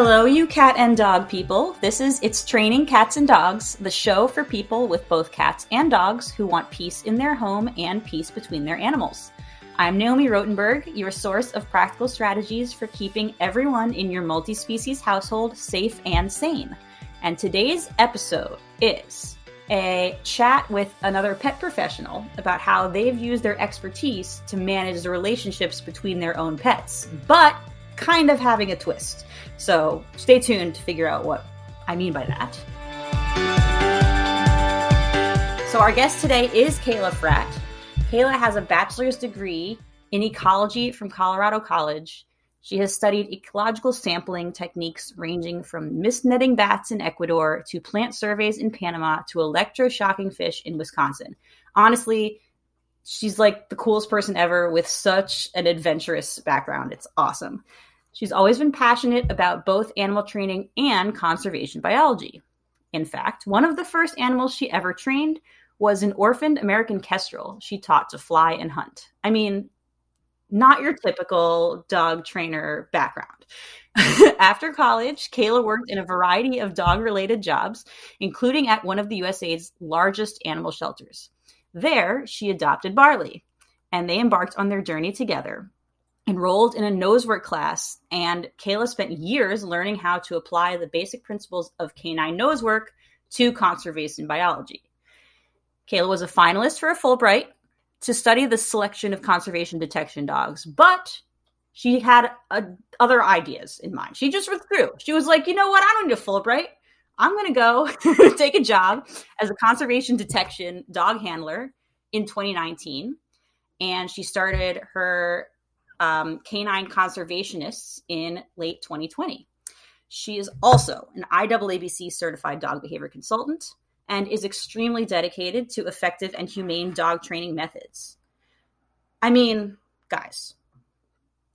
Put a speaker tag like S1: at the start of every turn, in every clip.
S1: Hello, you cat and dog people. This is It's Training Cats and Dogs, the show for people with both cats and dogs who want peace in their home and peace between their animals. I'm Naomi Rotenberg, your source of practical strategies for keeping everyone in your multi species household safe and sane. And today's episode is a chat with another pet professional about how they've used their expertise to manage the relationships between their own pets, but kind of having a twist. So stay tuned to figure out what I mean by that. So, our guest today is Kayla Fratt. Kayla has a bachelor's degree in ecology from Colorado College. She has studied ecological sampling techniques ranging from mist netting bats in Ecuador to plant surveys in Panama to electroshocking fish in Wisconsin. Honestly, she's like the coolest person ever with such an adventurous background. It's awesome. She's always been passionate about both animal training and conservation biology. In fact, one of the first animals she ever trained was an orphaned American kestrel she taught to fly and hunt. I mean, not your typical dog trainer background. After college, Kayla worked in a variety of dog related jobs, including at one of the USA's largest animal shelters. There, she adopted Barley, and they embarked on their journey together, enrolled in a nosework class, and Kayla spent years learning how to apply the basic principles of canine nosework to conservation biology. Kayla was a finalist for a Fulbright to study the selection of conservation detection dogs, but she had a, other ideas in mind. She just withdrew. She was like, you know what? I don't need a Fulbright. I'm going to go take a job as a conservation detection dog handler in 2019. And she started her um, K9 Conservationists in late 2020. She is also an IAABC certified dog behavior consultant and is extremely dedicated to effective and humane dog training methods. I mean, guys,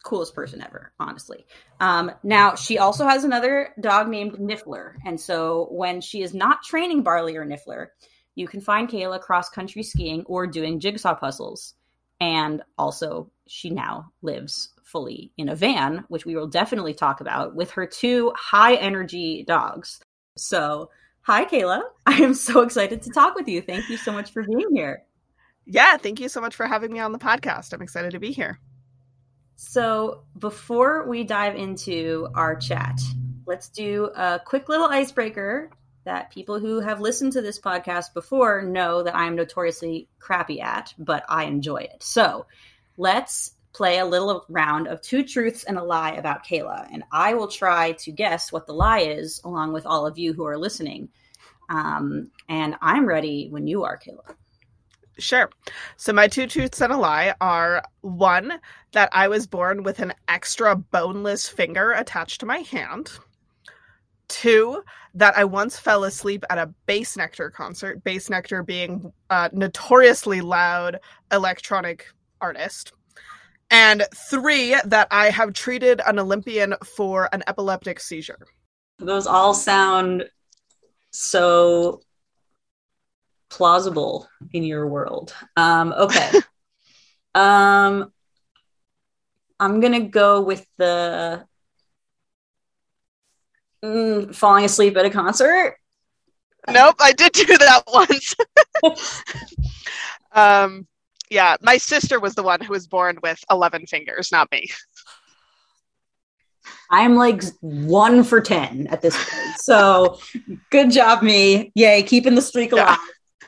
S1: coolest person ever, honestly. Um, now, she also has another dog named Niffler. And so when she is not training Barley or Niffler, you can find Kayla cross country skiing or doing jigsaw puzzles. And also, she now lives fully in a van, which we will definitely talk about with her two high energy dogs. So, hi, Kayla. I am so excited to talk with you. Thank you so much for being here.
S2: Yeah, thank you so much for having me on the podcast. I'm excited to be here.
S1: So, before we dive into our chat, let's do a quick little icebreaker that people who have listened to this podcast before know that I'm notoriously crappy at, but I enjoy it. So, let's play a little round of two truths and a lie about Kayla. And I will try to guess what the lie is along with all of you who are listening. Um, and I'm ready when you are, Kayla.
S2: Sure. So my two truths and a lie are one, that I was born with an extra boneless finger attached to my hand. Two, that I once fell asleep at a Bassnectar concert, Bassnectar being a notoriously loud electronic artist. And three, that I have treated an Olympian for an epileptic seizure.
S1: Those all sound so plausible in your world. Um, okay. um, I'm going to go with the mm, falling asleep at a concert.
S2: Nope, I did do that once. um, yeah, my sister was the one who was born with 11 fingers, not me.
S1: I'm like one for 10 at this point. So good job, me. Yay, keeping the streak alive.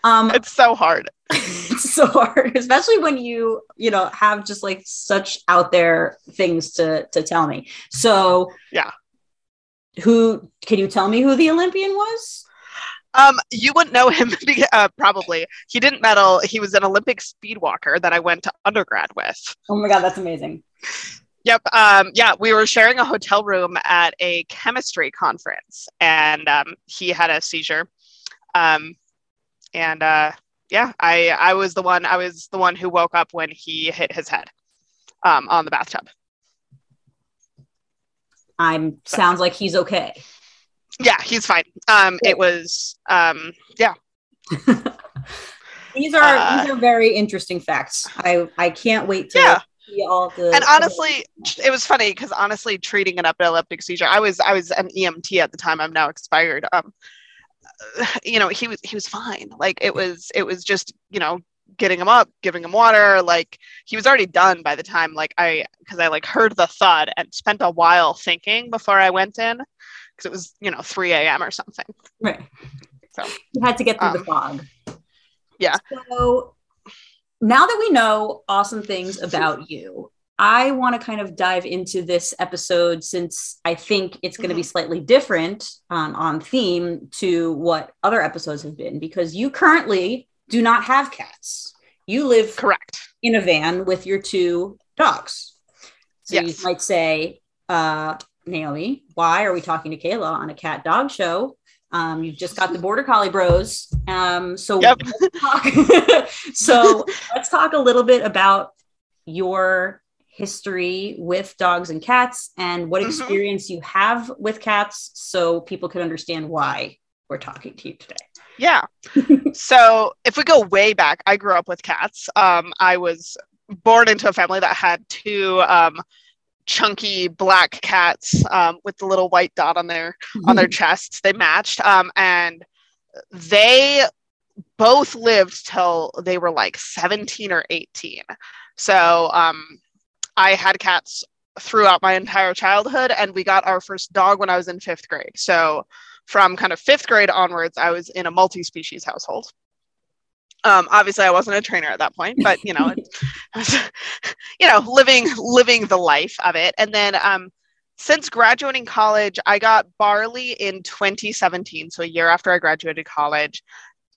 S2: Yeah. Um, it's so hard.
S1: it's so hard, especially when you, you know, have just like such out there things to to tell me. So
S2: yeah.
S1: Who can you tell me who the Olympian was?
S2: Um, you wouldn't know him uh, probably. He didn't medal. He was an Olympic speed walker that I went to undergrad with.
S1: Oh my god, that's amazing.
S2: Yep. Um, yeah, we were sharing a hotel room at a chemistry conference, and um, he had a seizure. Um, and uh, yeah, I I was the one. I was the one who woke up when he hit his head um, on the bathtub.
S1: I'm sounds like he's okay.
S2: Yeah, he's fine. Um, it was um, yeah.
S1: these are uh, these are very interesting facts. I I can't wait to
S2: yeah.
S1: all the
S2: and honestly it was funny because honestly treating an epileptic seizure i was i was an emt at the time i'm now expired um you know he was he was fine like it was it was just you know getting him up giving him water like he was already done by the time like i because i like heard the thud and spent a while thinking before i went in because it was you know 3 a.m or something
S1: right
S2: so
S1: you had to get through
S2: um,
S1: the fog
S2: yeah
S1: so now that we know awesome things about you I want to kind of dive into this episode since I think it's going to be
S2: Mhm.
S1: slightly different um, on theme to what other episodes have been because you currently do not have cats. You live
S2: correct
S1: in a van with your two dogs. So
S2: Yes.
S1: you might say, uh, Naomi, why are we talking to Kayla on a cat dog show? Um, you've just got the Border Collie Bros. Um, so
S2: Yep.
S1: let's talk. so let's talk a little bit about your history with dogs and cats and what
S2: Mhm.
S1: experience you have with cats so people can understand why we're talking to you today.
S2: Yeah. so if we go way back, I grew up with cats. Um, I was born into a family that had two um, chunky black cats um, with the little white dot on their on their chests. They matched, um, and they both lived till they were like 17 or 18. So um, I had cats throughout my entire childhood, and we got our first dog when I was in fifth grade. So from kind of fifth grade onwards, I was in a multi-species household. Um, obviously, I wasn't a trainer at that point, but you know, you know, living living the life of it. And then um, since graduating college, I got Barley in 2017, so a year after I graduated college.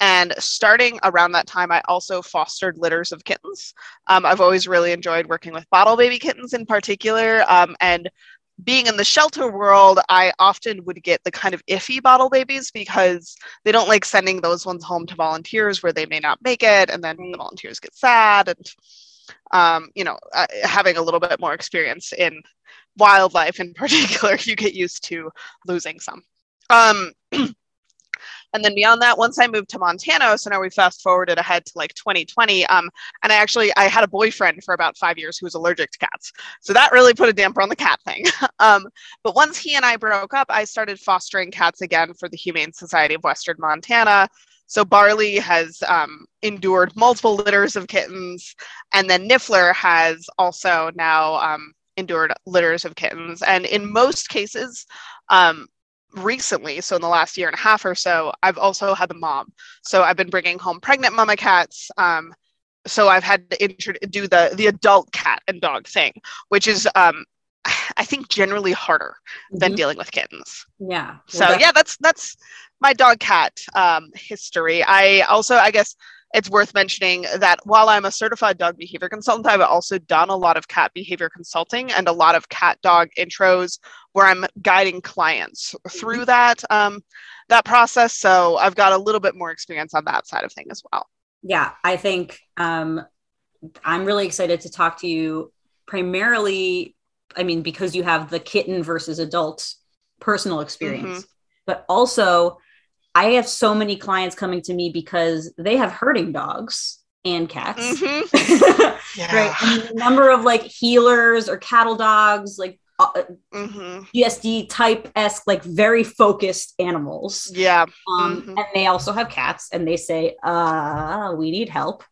S2: And starting around that time, I also fostered litters of kittens. Um, I've always really enjoyed working with bottle baby kittens in particular. Um, and being in the shelter world, I often would get the kind of iffy bottle babies because they don't like sending those ones home to volunteers where they may not make it. And then
S1: Right.
S2: the volunteers get sad. And, um, you know, uh, having a little bit more experience in wildlife in particular, you get used to losing some. Um, and then beyond that, once I moved to Montana, so now we fast forwarded ahead to like 2020. Um, and I actually I had a boyfriend for about five years who was allergic to cats, so that really put a damper on the cat thing. um, but once he and I broke up, I started fostering cats again for the Humane Society of Western Montana. So Barley has um, endured multiple litters of kittens, and then Niffler has also now um, endured litters of kittens. And in most cases, um, recently, so in the last year and a half or so, I've also had the mom. So I've been bringing home pregnant mama cats. Um, so I've had to intro- do the the adult cat and dog thing, which is um, I think generally harder than
S1: Mhm.
S2: dealing with kittens.
S1: Yeah.
S2: So
S1: Well, that-
S2: yeah, that's that's my dog cat um, history. I also I guess it's worth mentioning that while I'm a certified dog behavior consultant, I've also done a lot of cat behavior consulting and a lot of cat dog intros where I'm guiding clients through that um, that process. So I've got a little bit more experience on that side of thing as well.
S1: yeah i think um i'm really excited to talk to you primarily i mean because you have the kitten versus adult personal experience but also i have so many clients coming to me because they have herding dogs and cats
S2: Mhm. Yeah.
S1: right and the number of like heelers or cattle dogs like uh,
S2: hmm
S1: gsd type esque like very focused animals
S2: Yeah.
S1: um,
S2: Mhm.
S1: and they also have cats and they say uh we need help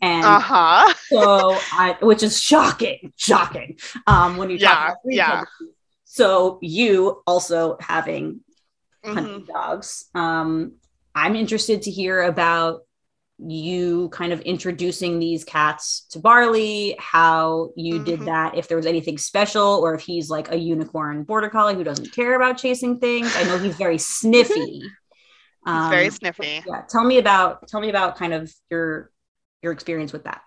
S1: and
S2: Uh huh.
S1: so I, which is shocking shocking um when you talk
S2: Yeah,
S1: about
S2: yeah.
S1: so you also having
S2: Mhm.
S1: hunting dogs um i'm interested to hear about you kind of introducing these cats to barley how you did
S2: Mhm.
S1: that if there was anything special or if he's like a unicorn border collie who doesn't care about chasing things i know he's very sniffy
S2: He's very
S1: Um,
S2: sniffy.
S1: yeah tell me about tell me about kind of your your experience with that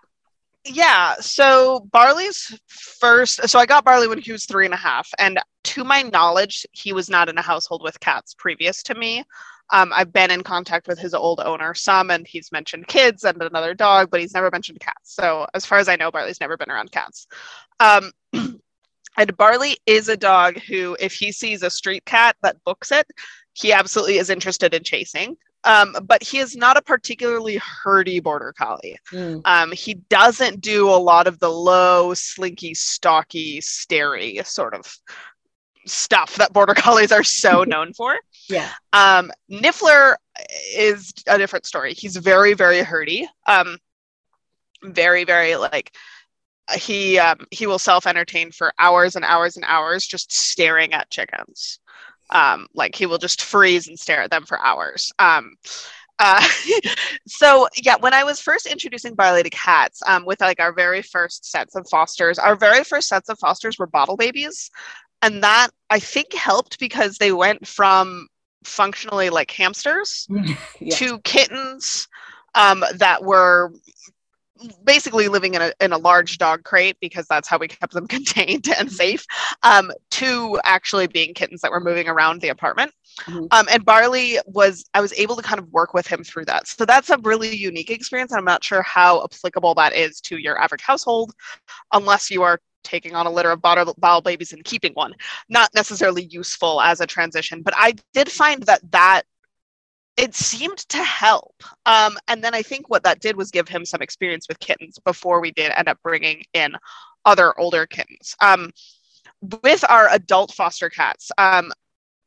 S2: Yeah, so Barley's first, so I got Barley when he was three and a half, and to my knowledge, he was not in a household with cats previous to me. Um, I've been in contact with his old owner some, and he's mentioned kids and another dog, but he's never mentioned cats. So, as far as I know, Barley's never been around cats. Um, and Barley is a dog who, if he sees a street cat that books it, he absolutely is interested in chasing. Um, but he is not a particularly herdy border collie. Mm. Um, he doesn't do a lot of the low, slinky, stocky, stary sort of stuff that border collies are so known for.
S1: Yeah.
S2: Um, Niffler is a different story. He's very, very herdy. Um, very, very like he um, he will self entertain for hours and hours and hours just staring at chickens. Um, like he will just freeze and stare at them for hours. Um, uh, so yeah, when I was first introducing Barley to cats, um, with like our very first sets of fosters, our very first sets of fosters were bottle babies, and that I think helped because they went from functionally like hamsters yeah. to kittens um, that were basically living in a, in a large dog crate because that's how we kept them contained and mm-hmm. safe um, to actually being kittens that were moving around the apartment mm-hmm. um, and barley was i was able to kind of work with him through that so that's a really unique experience and i'm not sure how applicable that is to your average household unless you are taking on a litter of bottle, bottle babies and keeping one not necessarily useful as a transition but i did find that that it seemed to help. Um, and then I think what that did was give him some experience with kittens before we did end up bringing in other older kittens. Um, with our adult foster cats, um,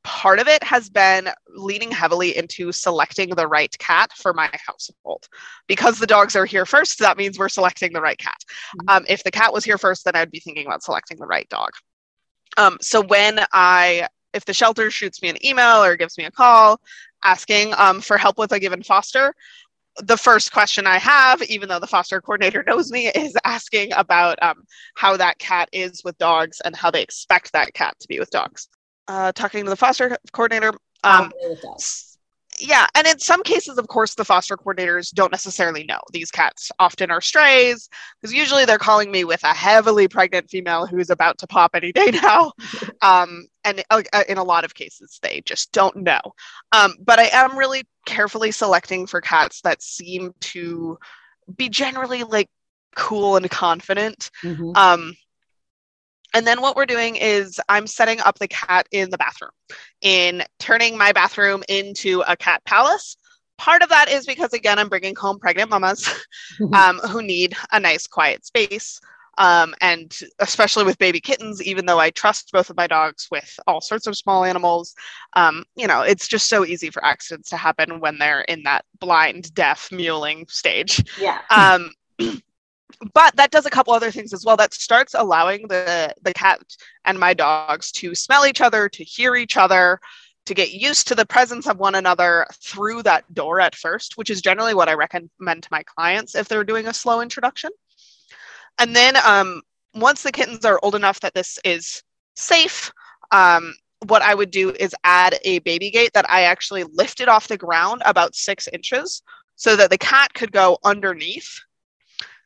S2: part of it has been leaning heavily into selecting the right cat for my household. Because the dogs are here first, that means we're selecting the right cat. Mm-hmm. Um, if the cat was here first, then I'd be thinking about selecting the right dog. Um, so when I if the shelter shoots me an email or gives me a call asking um, for help with a given foster, the first question I have, even though the foster coordinator knows me, is asking about um, how that cat is with dogs and how they expect that cat to be with dogs. Uh, talking to the foster coordinator, um, yeah, and in some cases, of course, the foster coordinators don't necessarily know. These cats often are strays because usually they're calling me with a heavily pregnant female who's about to pop any day now. Um, and uh, in a lot of cases, they just don't know. Um, but I am really carefully selecting for cats that seem to be generally like cool and confident. Mm-hmm. Um, and then what we're doing is I'm setting up the cat in the bathroom, in turning my bathroom into a cat palace. Part of that is because, again, I'm bringing home pregnant mamas um, who need a nice, quiet space. Um, and especially with baby kittens, even though I trust both of my dogs with all sorts of small animals, um, you know, it's just so easy for accidents to happen when they're in that blind, deaf, mewling stage.
S1: Yeah.
S2: But that does a couple other things as well that starts allowing the the cat and my dogs to smell each other to hear each other to get used to the presence of one another through that door at first which is generally what i recommend to my clients if they're doing a slow introduction. And then um, once the kittens are old enough that this is safe um, what i would do is add a baby gate that i actually lifted off the ground about six inches so that the cat could go underneath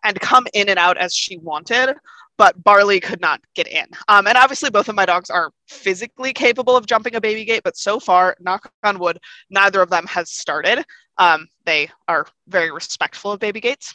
S2: and come in and out as she wanted but Barley could not get in. Um, and obviously, both of my dogs are physically capable of jumping a baby gate, but so far, knock on wood, neither of them has started. Um, they are very respectful of baby gates.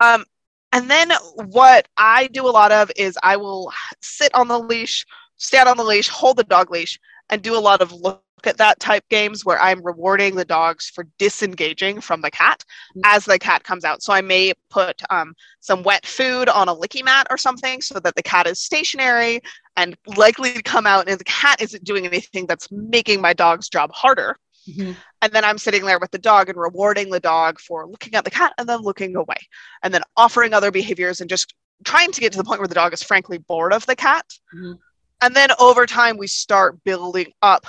S2: Um, and then what I do a lot of is I will sit on the leash, stand on the leash, hold the dog leash, and do a lot of look at that type games where I'm rewarding the dogs for disengaging from the cat mm-hmm. as the cat comes out. So I may put um, some wet food on a licky mat or something so that the cat is stationary and likely to come out, and the cat isn't doing anything that's making my dog's job harder. Mm-hmm. And then I'm sitting there with the dog and rewarding the dog for looking at the cat and then looking away, and then offering other behaviors and just trying to get to the point where the dog is frankly bored of the cat. Mm-hmm. And then over time, we start building up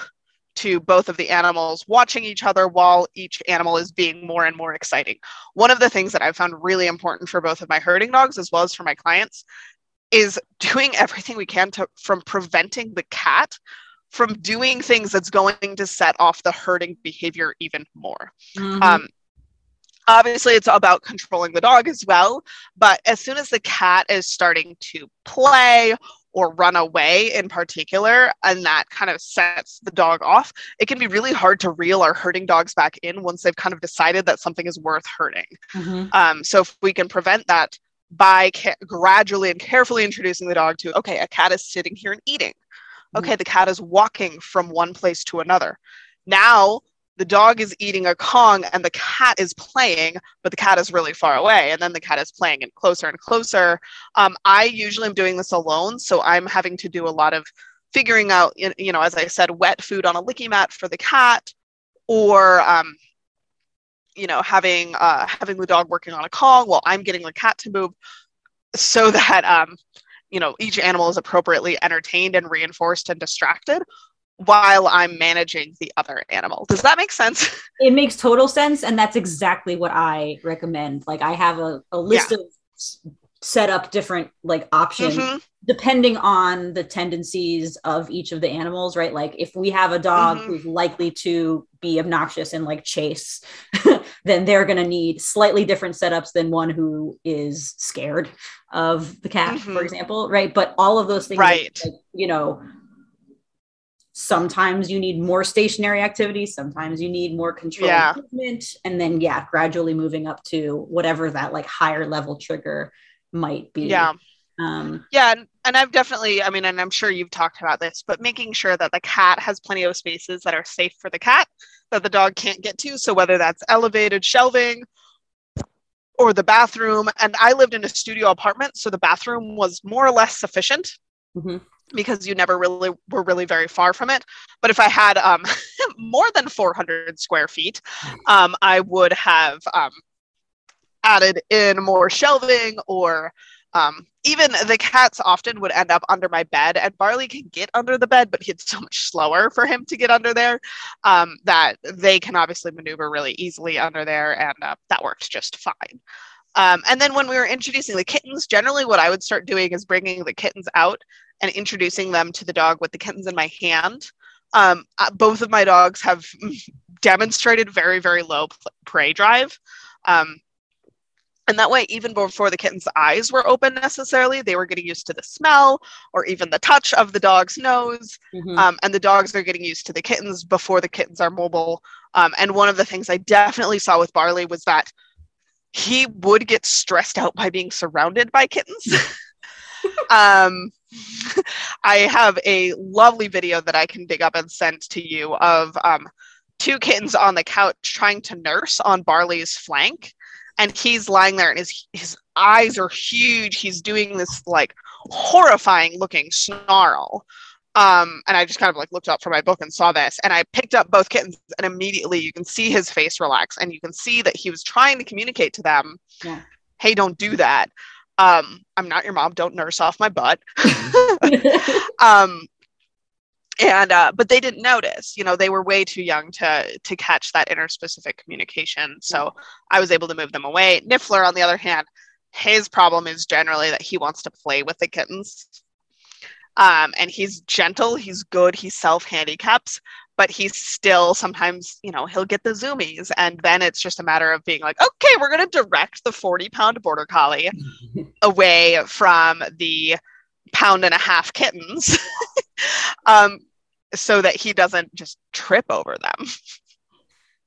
S2: to both of the animals watching each other while each animal is being more and more exciting. One of the things that I've found really important for both of my herding dogs as well as for my clients is doing everything we can to from preventing the cat from doing things that's going to set off the herding behavior even more. Mm-hmm. Um, obviously it's about controlling the dog as well but as soon as the cat is starting to play or run away in particular, and that kind of sets the dog off, it can be really hard to reel our herding dogs back in once they've kind of decided that something is worth hurting. Mm-hmm. Um, so if we can prevent that by ca- gradually and carefully introducing the dog to, okay, a cat is sitting here and eating. Mm-hmm. Okay, the cat is walking from one place to another. Now the dog is eating a Kong and the cat is playing, but the cat is really far away. And then the cat is playing and closer and closer. Um, I usually am doing this alone. So I'm having to do a lot of figuring out, you know, as I said, wet food on a licky mat for the cat or, um, you know, having uh, having the dog working on a Kong while I'm getting the cat to move so that um, you know each animal is appropriately entertained and reinforced and distracted while I'm managing the other animal. Does that make sense?
S1: It makes total sense. And that's exactly what I recommend. Like I have a, a list yeah. of set up different like options mm-hmm. depending on the tendencies of each of the animals, right? Like if we have a dog mm-hmm. who's likely to be obnoxious and like chase, then they're going to need slightly different setups than one who is scared of the cat, mm-hmm. for example, right? But all of those things,
S2: right?
S1: Like, you know, sometimes you need more stationary activity sometimes you need more control yeah. movement and then yeah gradually moving up to whatever that like higher level trigger might be.
S2: Yeah. Um yeah and, and i've definitely i mean and i'm sure you've talked about this but making sure that the cat has plenty of spaces that are safe for the cat that the dog can't get to so whether that's elevated shelving or the bathroom and i lived in a studio apartment so the bathroom was more or less sufficient. Mm-hmm because you never really were really very far from it. But if I had um, more than 400 square feet, um, I would have um, added in more shelving or um, even the cats often would end up under my bed and barley can get under the bed but it's so much slower for him to get under there um, that they can obviously maneuver really easily under there and uh, that worked just fine um, and then when we were introducing the kittens generally what i would start doing is bringing the kittens out and introducing them to the dog with the kittens in my hand. Um, uh, both of my dogs have demonstrated very, very low prey drive. Um, and that way, even before the kitten's eyes were open necessarily, they were getting used to the smell or even the touch of the dog's nose. Mm-hmm. Um, and the dogs are getting used to the kittens before the kittens are mobile. Um, and one of the things I definitely saw with Barley was that he would get stressed out by being surrounded by kittens. um, I have a lovely video that I can dig up and send to you of um, two kittens on the couch trying to nurse on Barley's flank. And he's lying there and his, his eyes are huge. He's doing this like horrifying looking snarl. Um, and I just kind of like looked up from my book and saw this. And I picked up both kittens, and immediately you can see his face relax, and you can see that he was trying to communicate to them, yeah. "Hey, don't do that." Um, I'm not your mom. Don't nurse off my butt. um, and uh, but they didn't notice. You know, they were way too young to to catch that interspecific communication. So I was able to move them away. Niffler, on the other hand, his problem is generally that he wants to play with the kittens. Um, and he's gentle, he's good, he self handicaps, but he's still sometimes, you know, he'll get the zoomies. And then it's just a matter of being like, okay, we're going to direct the 40 pound border collie away from the pound and a half kittens um, so that he doesn't just trip over them.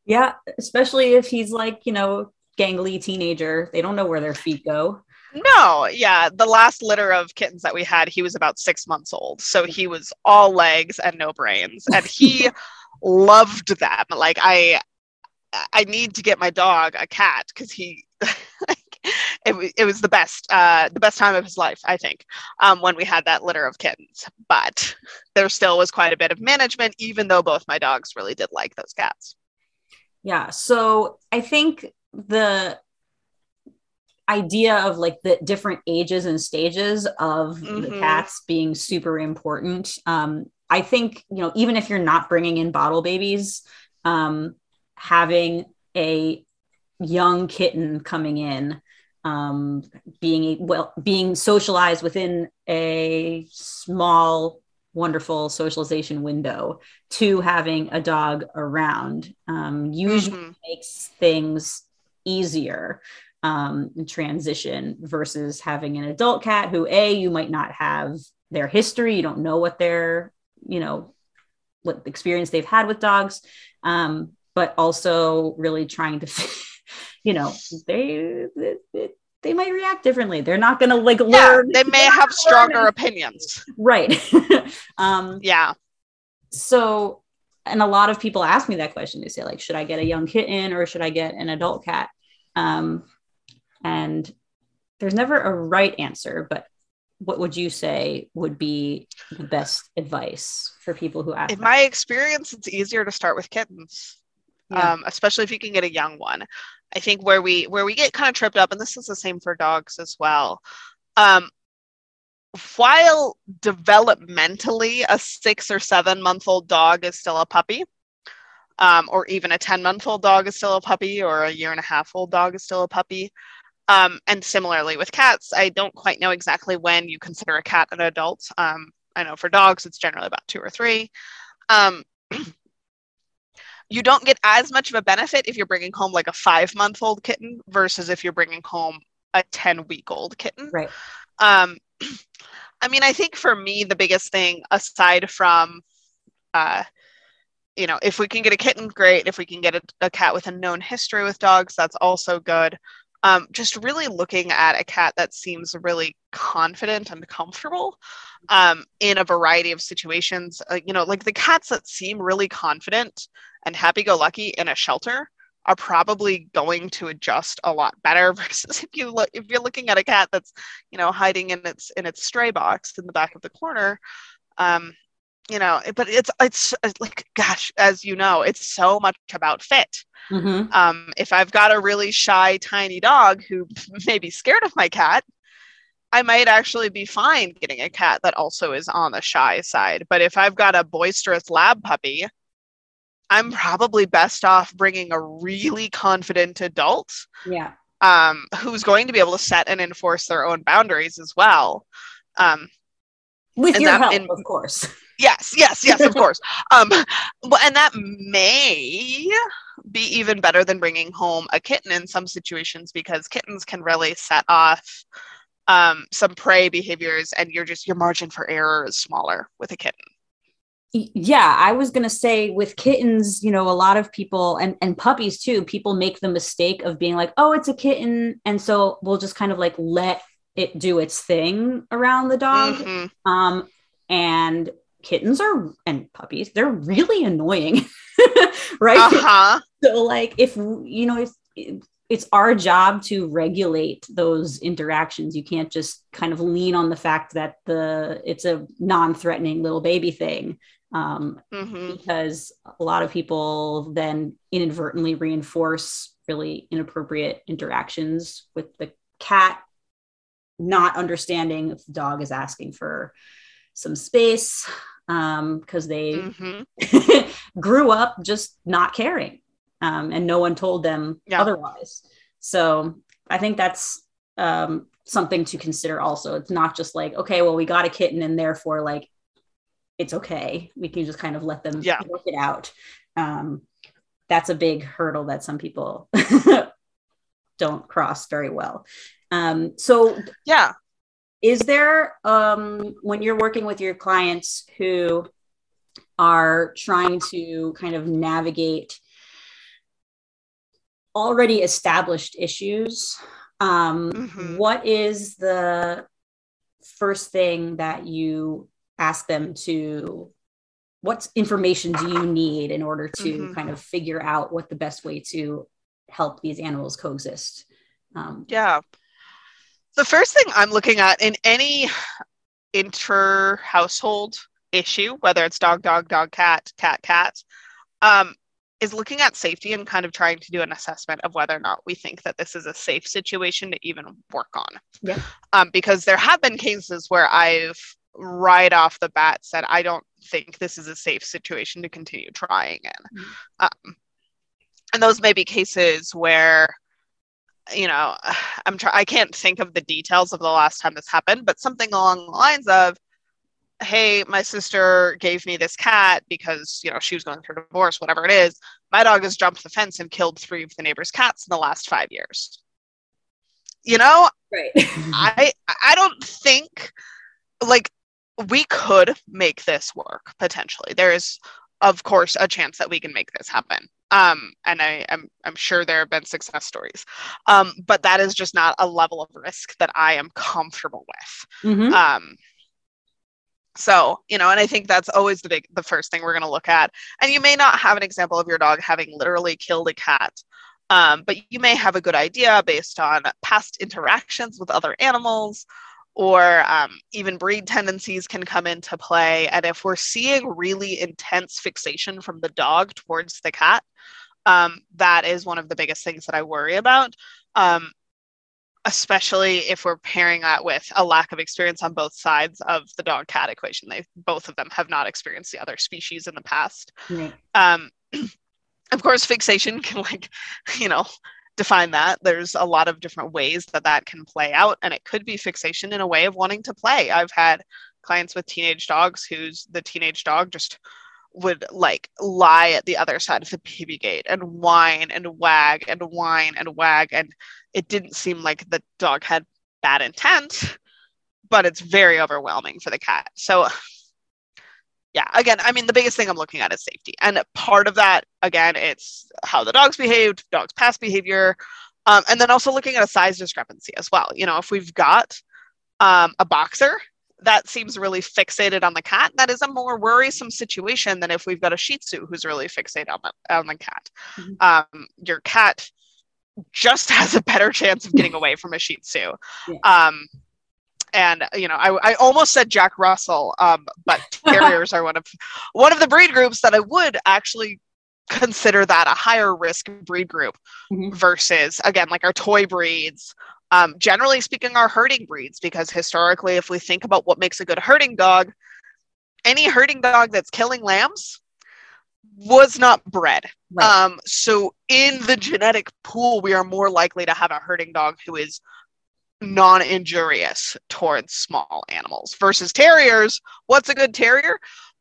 S1: Yeah, especially if he's like, you know, gangly teenager. They don't know where their feet go.
S2: No, yeah. The last litter of kittens that we had, he was about six months old. So he was all legs and no brains. And he loved them. Like I I need to get my dog a cat because he it, it was the best uh, the best time of his life i think um, when we had that litter of kittens but there still was quite a bit of management even though both my dogs really did like those cats
S1: yeah so i think the idea of like the different ages and stages of mm-hmm. the cats being super important. Um, I think, you know, even if you're not bringing in bottle babies, um, having a young kitten coming in, um, being a, well, being socialized within a small, wonderful socialization window to having a dog around um, usually mm-hmm. makes things easier um, transition versus having an adult cat who a you might not have their history you don't know what their you know what experience they've had with dogs um, but also really trying to you know they, they they might react differently. They're not going to like yeah, learn.
S2: They may have stronger opinions.
S1: Right.
S2: um, yeah.
S1: So and a lot of people ask me that question. They say, like, should I get a young kitten or should I get an adult cat? Um, and there's never a right answer, but what would you say would be the best advice for people who ask?
S2: In that? my experience, it's easier to start with kittens, yeah. um, especially if you can get a young one. I think where we where we get kind of tripped up, and this is the same for dogs as well. Um, while developmentally a six or seven month old dog is still a puppy, um, or even a 10 month old dog is still a puppy, or a year and a half old dog is still a puppy. Um, and similarly with cats, I don't quite know exactly when you consider a cat an adult. Um, I know for dogs, it's generally about two or three. Um, you don't get as much of a benefit if you're bringing home like a five month old kitten versus if you're bringing home a 10 week old kitten.
S1: Right.
S2: Um, I mean, I think for me, the biggest thing aside from, uh, you know, if we can get a kitten, great. If we can get a, a cat with a known history with dogs, that's also good um, just really looking at a cat that seems really confident and comfortable um, in a variety of situations. Uh, you know, like the cats that seem really confident and happy-go-lucky in a shelter are probably going to adjust a lot better versus if you look if you're looking at a cat that's you know hiding in its in its stray box in the back of the corner um, you know but it's it's like gosh as you know it's so much about fit. Mm-hmm. um, if i've got a really shy tiny dog who may be scared of my cat i might actually be fine getting a cat that also is on the shy side. But if i've got a boisterous lab puppy i'm probably best off bringing a really confident adult
S1: yeah.
S2: um, who's going to be able to set and enforce their own boundaries as well. Um,
S1: with your help, in, of course
S2: Yes, yes, yes, of course. Um, and that may be even better than bringing home a kitten in some situations because kittens can really set off um, some prey behaviors, and you're just your margin for error is smaller with a kitten.
S1: Yeah, I was gonna say with kittens, you know, a lot of people and and puppies too. People make the mistake of being like, "Oh, it's a kitten," and so we'll just kind of like let it do its thing around the dog. Mm-hmm. Um, and kittens are and puppies they're really annoying right uh-huh. so like if you know if it's our job to regulate those interactions you can't just kind of lean on the fact that the it's a non-threatening little baby thing um, mm-hmm. because a lot of people then inadvertently reinforce really inappropriate interactions with the cat not understanding if the dog is asking for some space um, because they mm-hmm. grew up just not caring um, and no one told them yeah. otherwise. So I think that's um, something to consider also. It's not just like, okay, well, we got a kitten and therefore like it's okay. We can just kind of let them yeah. work it out. Um, that's a big hurdle that some people don't cross very well. Um, so
S2: yeah,
S1: is there um, when you're working with your clients who are trying to kind of navigate already established issues um, mm-hmm. what is the first thing that you ask them to what information do you need in order to mm-hmm. kind of figure out what the best way to help these animals coexist
S2: um, yeah the first thing I'm looking at in any inter household issue, whether it's dog, dog, dog, cat, cat, cat, um, is looking at safety and kind of trying to do an assessment of whether or not we think that this is a safe situation to even work on.
S1: Yeah.
S2: Um, because there have been cases where I've right off the bat said, I don't think this is a safe situation to continue trying in. Mm-hmm. Um, and those may be cases where you know, I'm trying, I can't think of the details of the last time this happened, but something along the lines of, hey, my sister gave me this cat because, you know, she was going through a divorce, whatever it is. My dog has jumped the fence and killed three of the neighbor's cats in the last five years. You know,
S1: right.
S2: I I don't think like we could make this work potentially. There is of course a chance that we can make this happen um, and I, am I'm, I'm sure there have been success stories, um, but that is just not a level of risk that I am comfortable with. Mm-hmm. Um, So, you know, and I think that's always the big, the first thing we're going to look at. And you may not have an example of your dog having literally killed a cat, um, but you may have a good idea based on past interactions with other animals or um, even breed tendencies can come into play. And if we're seeing really intense fixation from the dog towards the cat, um, that is one of the biggest things that I worry about. Um, especially if we're pairing that with a lack of experience on both sides of the dog cat equation. They both of them have not experienced the other species in the past. Right. Um, of course, fixation can like, you know, define that. There's a lot of different ways that that can play out, and it could be fixation in a way of wanting to play. I've had clients with teenage dogs who's the teenage dog just would like lie at the other side of the baby gate and whine and wag and whine and wag and it didn't seem like the dog had bad intent but it's very overwhelming for the cat so yeah again i mean the biggest thing i'm looking at is safety and part of that again it's how the dogs behaved dog's past behavior um, and then also looking at a size discrepancy as well you know if we've got um, a boxer that seems really fixated on the cat. That is a more worrisome situation than if we've got a Shih Tzu who's really fixated on the, on the cat. Mm-hmm. Um, your cat just has a better chance of getting away from a Shih Tzu. Yeah. Um, and you know, I, I almost said Jack Russell, um, but terriers are one of one of the breed groups that I would actually consider that a higher risk breed group mm-hmm. versus again like our toy breeds um, generally speaking, are herding breeds because historically, if we think about what makes a good herding dog, any herding dog that's killing lambs was not bred. Right. Um, so, in the genetic pool, we are more likely to have a herding dog who is non injurious towards small animals versus terriers. What's a good terrier?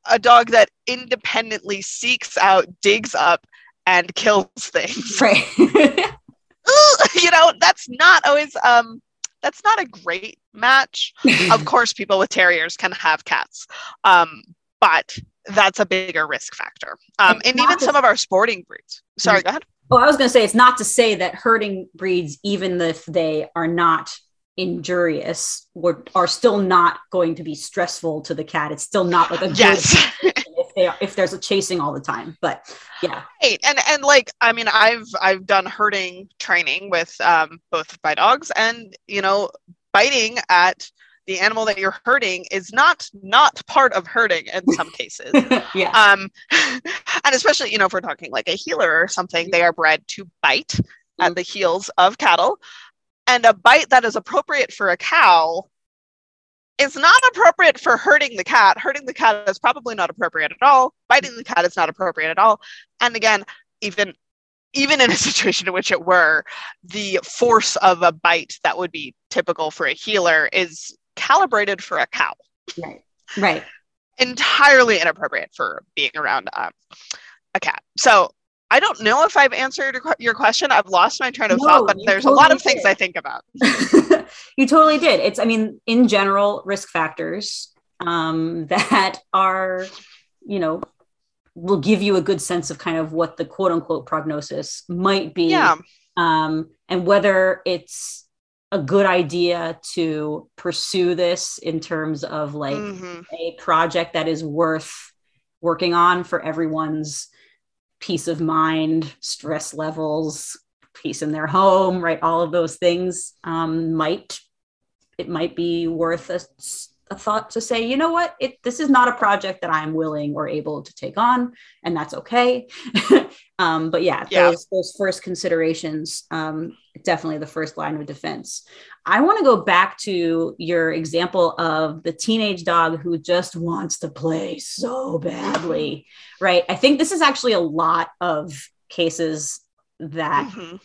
S2: A dog that independently seeks out, digs up, and kills things.
S1: Right.
S2: you know, that's not always um that's not a great match. of course, people with terriers can have cats, um, but that's a bigger risk factor. Um, and even to... some of our sporting breeds. Sorry, go ahead.
S1: Oh, I was going to say it's not to say that herding breeds, even if they are not injurious, are still not going to be stressful to the cat. It's still not like a yes. they are, if there's a chasing all the time. But yeah,
S2: right. And and like I mean, I've I've done herding training with um, both my dogs, and you know, biting at the animal that you're herding is not not part of herding in some cases. yeah. Um, and especially you know if we're talking like a heeler or something, they are bred to bite mm-hmm. at the heels of cattle, and a bite that is appropriate for a cow is not appropriate for hurting the cat. Hurting the cat is probably not appropriate at all. Biting the cat is not appropriate at all. And again, even even in a situation in which it were, the force of a bite that would be typical for a heeler is calibrated for a cow.
S1: Right. Right.
S2: Entirely inappropriate for being around um, a cat. So I don't know if I've answered your question. I've lost my train of no, thought, but there's totally a lot of things I think about.
S1: you totally did. It's, I mean, in general, risk factors um, that are, you know, will give you a good sense of kind of what the quote unquote prognosis might be.
S2: Yeah.
S1: Um, and whether it's a good idea to pursue this in terms of like mm-hmm. a project that is worth working on for everyone's peace of mind, stress levels, peace in their home, right? All of those things um, might it might be worth a, a thought to say, you know what, it this is not a project that I'm willing or able to take on, and that's okay. um, but yeah, yeah, those those first considerations, um, definitely the first line of defense. I want to go back to your example of the teenage dog who just wants to play so badly, right? I think this is actually a lot of cases that mm-hmm.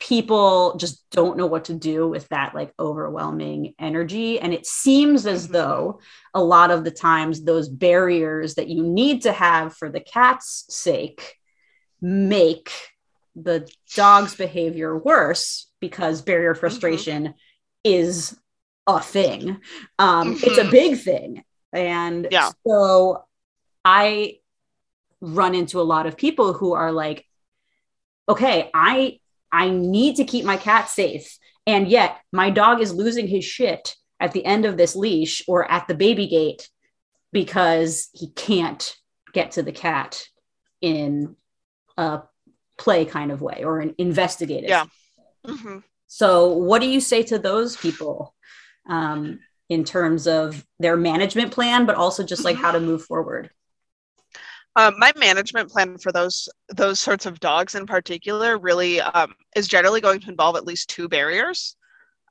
S1: People just don't know what to do with that like overwhelming energy. And it seems as mm-hmm. though a lot of the times those barriers that you need to have for the cat's sake make the dog's behavior worse because barrier mm-hmm. frustration mm-hmm. is a thing. Um, mm-hmm. It's a mm-hmm. big thing. And yeah. so I run into a lot of people who are like, okay, I I need to keep my cat safe. And yet my dog is losing his shit at the end of this leash or at the baby gate because he can't get to the cat in a play kind of way or an investigative.
S2: Yeah. Mm-hmm.
S1: So, what do you say to those people um, in terms of their management plan, but also just like how to move forward?
S2: Um, my management plan for those those sorts of dogs in particular really um, is generally going to involve at least two barriers.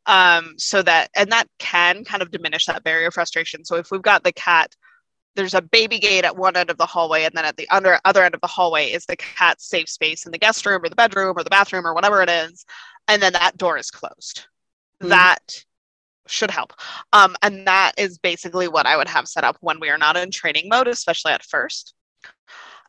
S2: Um, so that and that can kind of diminish that barrier frustration. So if we've got the cat there's a baby gate at one end of the hallway and then at the under, other end of the hallway is the cat's safe space in the guest room or the bedroom or the bathroom or whatever it is. And then that door is closed. Mm-hmm. that should help. Um, and that is basically what i would have set up when we are not in training mode especially at first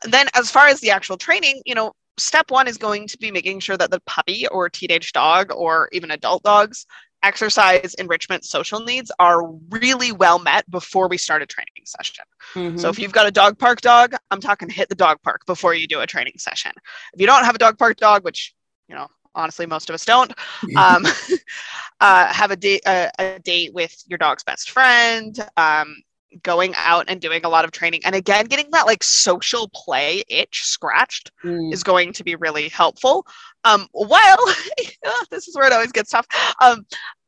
S2: then as far as the actual training you know step one is going to be making sure that the puppy or teenage dog or even adult dogs exercise, enrichment, social needs are really well met before we start a training session. Mm-hmm. So if you've got a dog park dog, I'm talking hit the dog park before you do a training session. If you don't have a dog park dog, which you know honestly most of us don't, um, uh, have a date a, a, date with your dog's best friend. Um, going out and doing a lot of training and again getting that like social play itch scratched mm. is going to be really helpful um while this is where it always gets tough um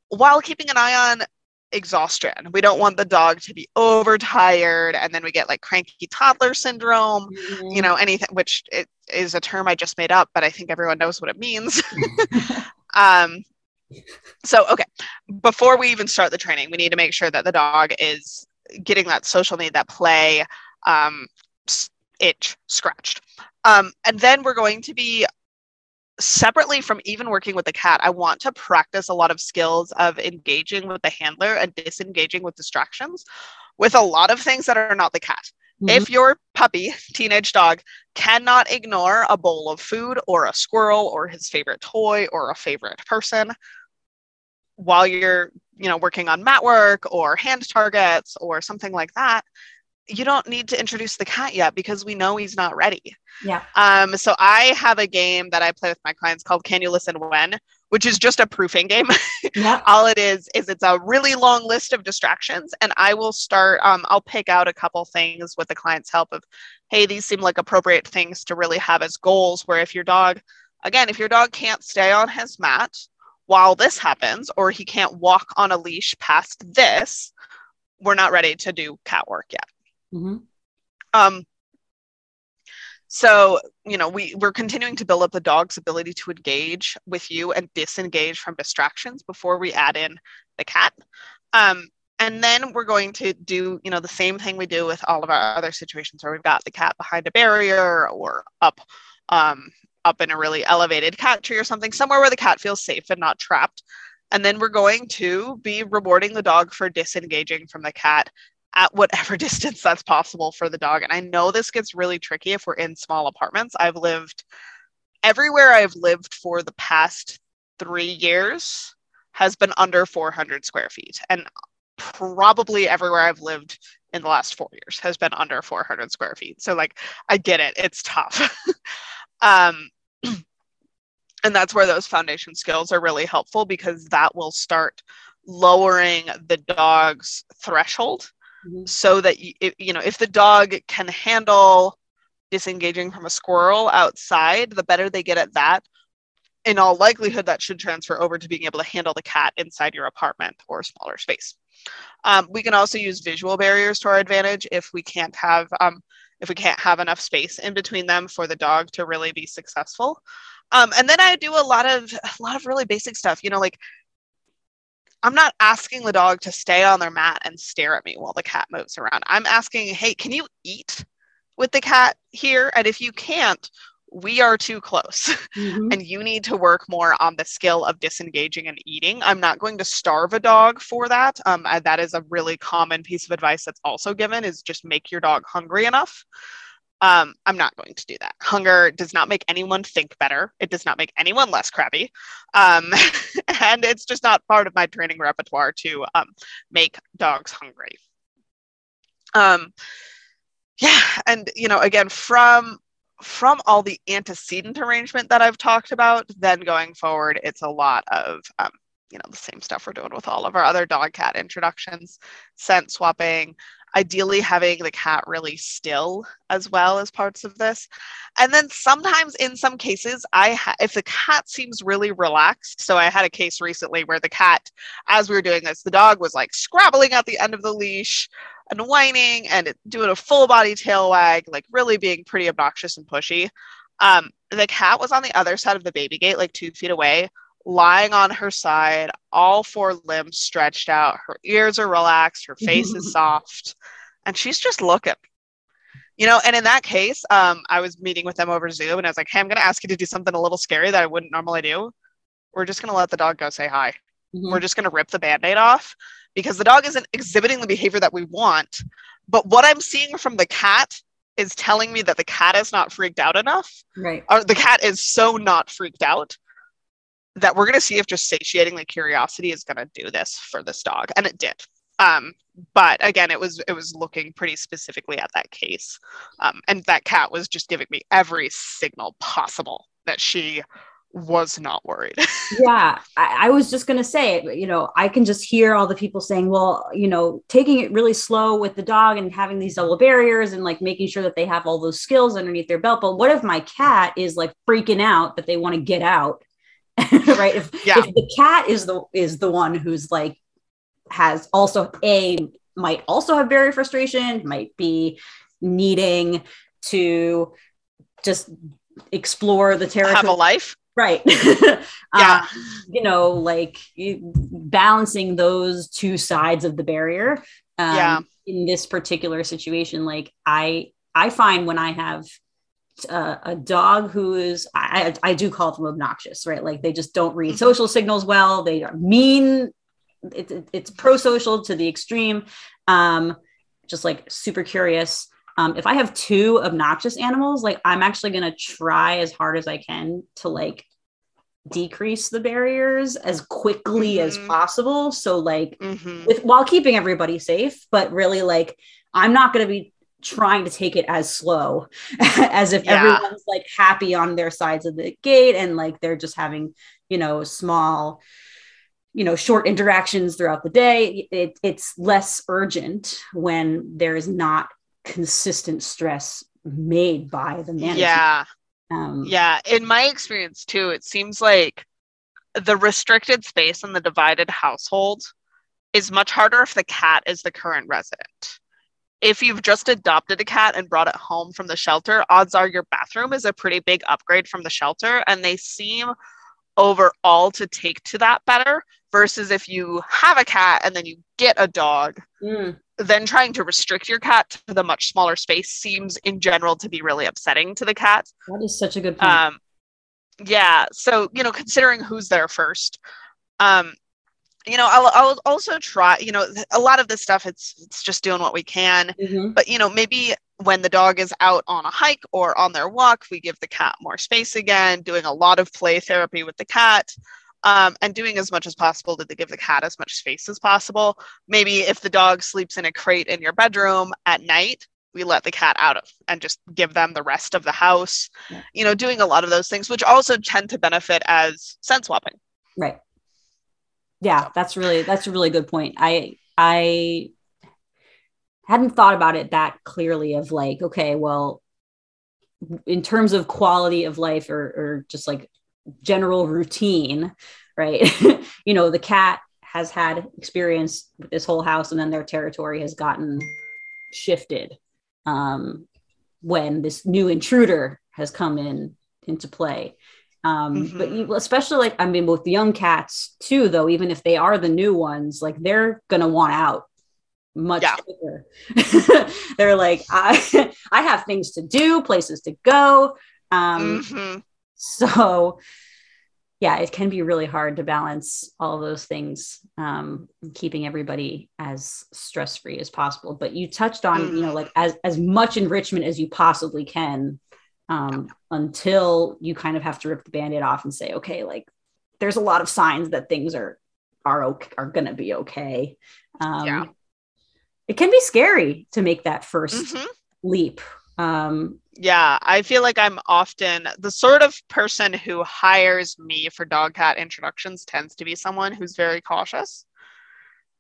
S2: while keeping an eye on exhaustion we don't want the dog to be overtired and then we get like cranky toddler syndrome mm. you know anything which it is a term i just made up but i think everyone knows what it means um so okay before we even start the training we need to make sure that the dog is getting that social need, that play um, itch scratched. Um, and then we're going to be separately from even working with the cat, I want to practice a lot of skills of engaging with the handler and disengaging with distractions with a lot of things that are not the cat. Mm-hmm. If your puppy, teenage dog, cannot ignore a bowl of food or a squirrel or his favorite toy or a favorite person while you're you know working on mat work or hand targets or something like that you don't need to introduce the cat yet because we know he's not ready.
S1: Yeah.
S2: Um so i have a game that i play with my clients called can you listen when which is just a proofing game. Yeah. all it is is it's a really long list of distractions and i will start um, i'll pick out a couple things with the client's help of hey these seem like appropriate things to really have as goals where if your dog again if your dog can't stay on his mat while this happens, or he can't walk on a leash past this, we're not ready to do cat work yet. Mm-hmm. Um, so, you know, we, we're continuing to build up the dog's ability to engage with you and disengage from distractions before we add in the cat. Um, and then we're going to do, you know, the same thing we do with all of our other situations where we've got the cat behind a barrier or up um, up in a really elevated cat tree or something, somewhere where the cat feels safe and not trapped. And then we're going to be rewarding the dog for disengaging from the cat at whatever distance that's possible for the dog. And I know this gets really tricky if we're in small apartments. I've lived everywhere I've lived for the past three years has been under 400 square feet. And probably everywhere I've lived in the last four years has been under 400 square feet. So, like, I get it, it's tough. Um, and that's where those foundation skills are really helpful because that will start lowering the dog's threshold mm-hmm. so that you, you know if the dog can handle disengaging from a squirrel outside the better they get at that in all likelihood that should transfer over to being able to handle the cat inside your apartment or smaller space um, we can also use visual barriers to our advantage if we can't have um, if we can't have enough space in between them for the dog to really be successful. Um, and then I do a lot of a lot of really basic stuff. You know, like I'm not asking the dog to stay on their mat and stare at me while the cat moves around. I'm asking, hey, can you eat with the cat here? And if you can't, we are too close mm-hmm. and you need to work more on the skill of disengaging and eating. I'm not going to starve a dog for that um, that is a really common piece of advice that's also given is just make your dog hungry enough. Um, i'm not going to do that. Hunger does not make anyone think better. It does not make anyone less crabby. Um, and it's just not part of my training repertoire to um, make dogs hungry. Um, yeah and you know again from from all the antecedent arrangement that I've talked about, then going forward, it's a lot of um, you know the same stuff we're doing with all of our other dog cat introductions, scent swapping, ideally having the cat really still as well as parts of this. And then sometimes in some cases, I ha- if the cat seems really relaxed. So I had a case recently where the cat, as we were doing this, the dog was like scrabbling at the end of the leash and whining and doing a full body tail wag, like really being pretty obnoxious and pushy. Um, the cat was on the other side of the baby gate, like two feet away, lying on her side, all four limbs stretched out. Her ears are relaxed, her face is soft, and she's just looking. You know, and in that case, um, I was meeting with them over Zoom and I was like, hey, I'm going to ask you to do something a little scary that I wouldn't normally do. We're just going to let the dog go say hi. Mm-hmm. We're just going to rip the band aid off because the dog isn't exhibiting the behavior that we want. But what I'm seeing from the cat is telling me that the cat is not freaked out enough.
S1: Right.
S2: Or the cat is so not freaked out that we're going to see if just satiating the curiosity is going to do this for this dog and it did um, but again it was it was looking pretty specifically at that case um, and that cat was just giving me every signal possible that she was not worried.
S1: Yeah I, I was just going to say you know i can just hear all the people saying well you know taking it really slow with the dog and having these double barriers and like making sure that they have all those skills underneath their belt. But what if my cat is like freaking out that they want to get out? Right? If, yeah. if the cat is the is the one who's like has also a might also have barrier frustration might be needing to just explore the territory
S2: have a life
S1: right. Yeah. Uh, you know like balancing those two sides of the barrier um, yeah. in this particular situation like i i find when i have uh, a dog who is I, I do call them obnoxious right? Like they just don't read mm-hmm. social signals well. They are mean. It, it, it's pro-social to the extreme. Um just like super curious um if i have two obnoxious animals like i'm actually going to try as hard as i can to like decrease the barriers as quickly mm-hmm. as possible so like mm-hmm. with while keeping everybody safe but really like i'm not going to be trying to take it as slow as if yeah. everyone's like happy on their sides of the gate and like they're just having you know small you know short interactions throughout the day it, it's less urgent when there is not consistent stress made by the manager
S2: yeah um, yeah in my experience too it seems like the restricted space in the divided household is much harder if the cat is the current resident if you've just adopted a cat and brought it home from the shelter, odds are your bathroom is a pretty big upgrade from the shelter, and they seem overall to take to that better versus if you have a cat and then you get a dog. Mm. Then trying to restrict your cat to the much smaller space seems in general to be really upsetting to the cat.
S1: That is such a good point. Um,
S2: yeah. So, you know, considering who's there first, um, you know I'll, I'll also try you know a lot of this stuff it's it's just doing what we can mm-hmm. but you know maybe when the dog is out on a hike or on their walk we give the cat more space again doing a lot of play therapy with the cat um, and doing as much as possible to give the cat as much space as possible. Maybe if the dog sleeps in a crate in your bedroom at night we let the cat out of and just give them the rest of the house. Yeah. you know doing a lot of those things which also tend to benefit as scent swapping.
S1: Right. Yeah that's really that's a really good point. I i hadn't thought about it that clearly of like okay well in terms of quality of life or, or just like general routine right you know the cat has had experience with this whole house and then their territory has gotten shifted um, when this new intruder has come in into play um, mm-hmm. but you, especially like i mean with the young cats too though even if they are the new ones like they're gonna want out much yeah. quicker they're like i i have things to do places to go um mm-hmm. So yeah it can be really hard to balance all those things um keeping everybody as stress free as possible but you touched on mm-hmm. you know mm-hmm. like as as much enrichment as you possibly can um, until you kind of have to rip the band-aid off and say okay like there's a lot of signs that things are are okay are gonna be okay um, yeah it can be scary to make that 1st mm-hmm. leap um,
S2: yeah i feel like i'm often the sort of person who hires me for dog cat introductions tends to be someone who's very cautious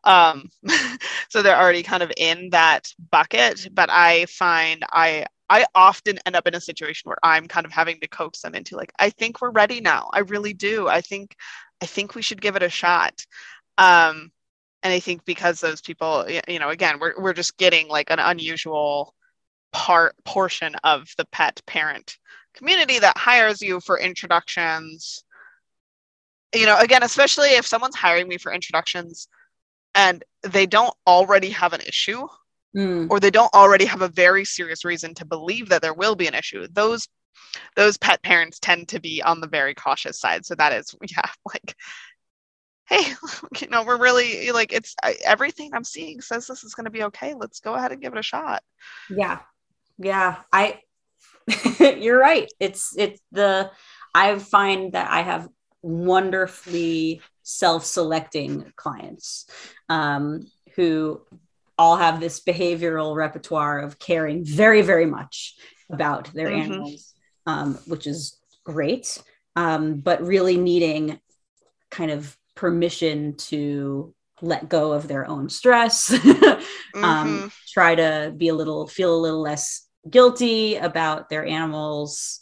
S2: Um, so they're already kind of in that bucket. But I find I I often end up in a situation where I'm kind of having to coax them into like, I think we're ready now. I really do. I think I think we should give it a shot. Um, and I think because those people, you know, again, we're we're just getting like an unusual part portion of the pet parent community that hires you for introductions. You know, again, especially if someone's hiring me for introductions and they don't already have an issue mm. or they don't already have a very serious reason to believe that there will be an issue those those pet parents tend to be on the very cautious side so that is yeah like hey you know we're really like it's everything i'm seeing says this is going to be okay let's go ahead and give it a shot
S1: yeah yeah i you're right it's it's the i find that i have wonderfully self-selecting clients um, who all have this behavioral repertoire of caring very very much about their mm-hmm. animals um, which is great um, but really needing kind of permission to let go of their own stress um, mm-hmm. try to be a little feel a little less guilty about their animals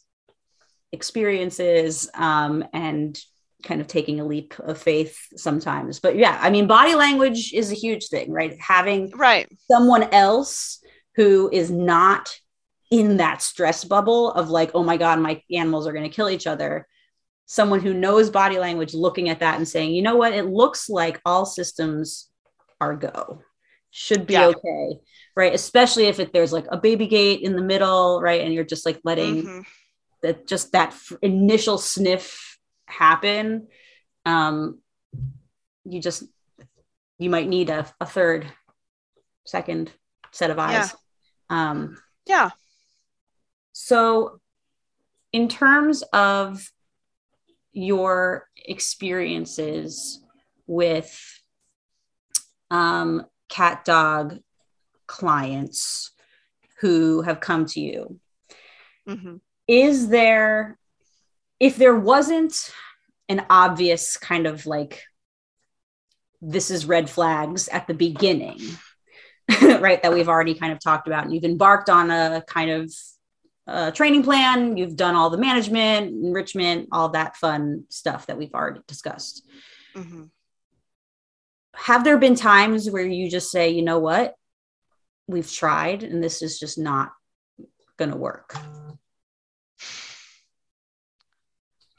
S1: experiences um, and kind of taking a leap of faith sometimes. But yeah, I mean, body language is a huge thing, right? Having
S2: right
S1: someone else who is not in that stress bubble of like, oh my God, my animals are going to kill each other. Someone who knows body language looking at that and saying, you know what, it looks like all systems are go, should be yeah. okay. Right. Especially if it, there's like a baby gate in the middle, right. And you're just like letting mm-hmm. that just that f- initial sniff happen um, you just you might need a, a third second set of eyes
S2: yeah. um yeah
S1: so in terms of your experiences with um, cat dog clients who have come to you mm-hmm. is there if there wasn't an obvious kind of like this is red flags at the beginning right that we've already kind of talked about and you've embarked on a kind of uh, training plan you've done all the management enrichment all that fun stuff that we've already discussed. Mm-hmm. have there been times where you just say you know what? We've tried and this is just not going to work.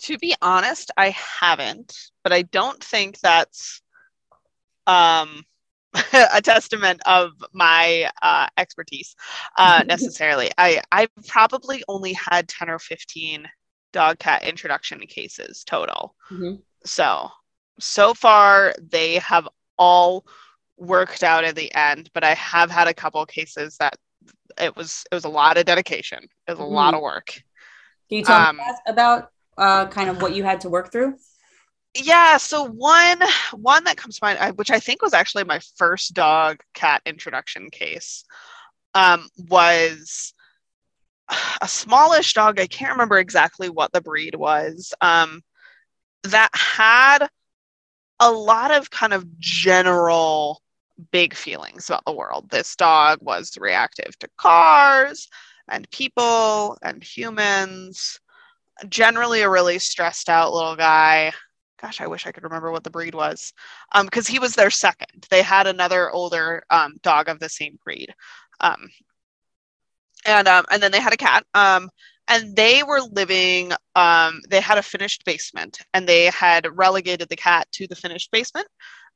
S2: To be honest, I haven't, but I don't think that's um, a testament of my uh, expertise uh, necessarily. I I've probably only had ten or fifteen dog cat introduction cases total. Mm-hmm. So so far they have all worked out in the end, but I have had a couple cases that it was it was a lot of dedication. It was a mm-hmm. lot of work.
S1: Can you tell um, me about uh, kind of what you had to work through?
S2: Yeah, so one one that comes to mind, which I think was actually my first dog cat introduction case, um, was a smallish dog. I can't remember exactly what the breed was. Um, that had a lot of kind of general big feelings about the world. This dog was reactive to cars and people and humans generally a really stressed out little guy. Gosh, I wish I could remember what the breed was. Um, because he was their second. They had another older um, dog of the same breed. Um, and um, and then they had a cat. Um, and they were living. Um, they had a finished basement, and they had relegated the cat to the finished basement.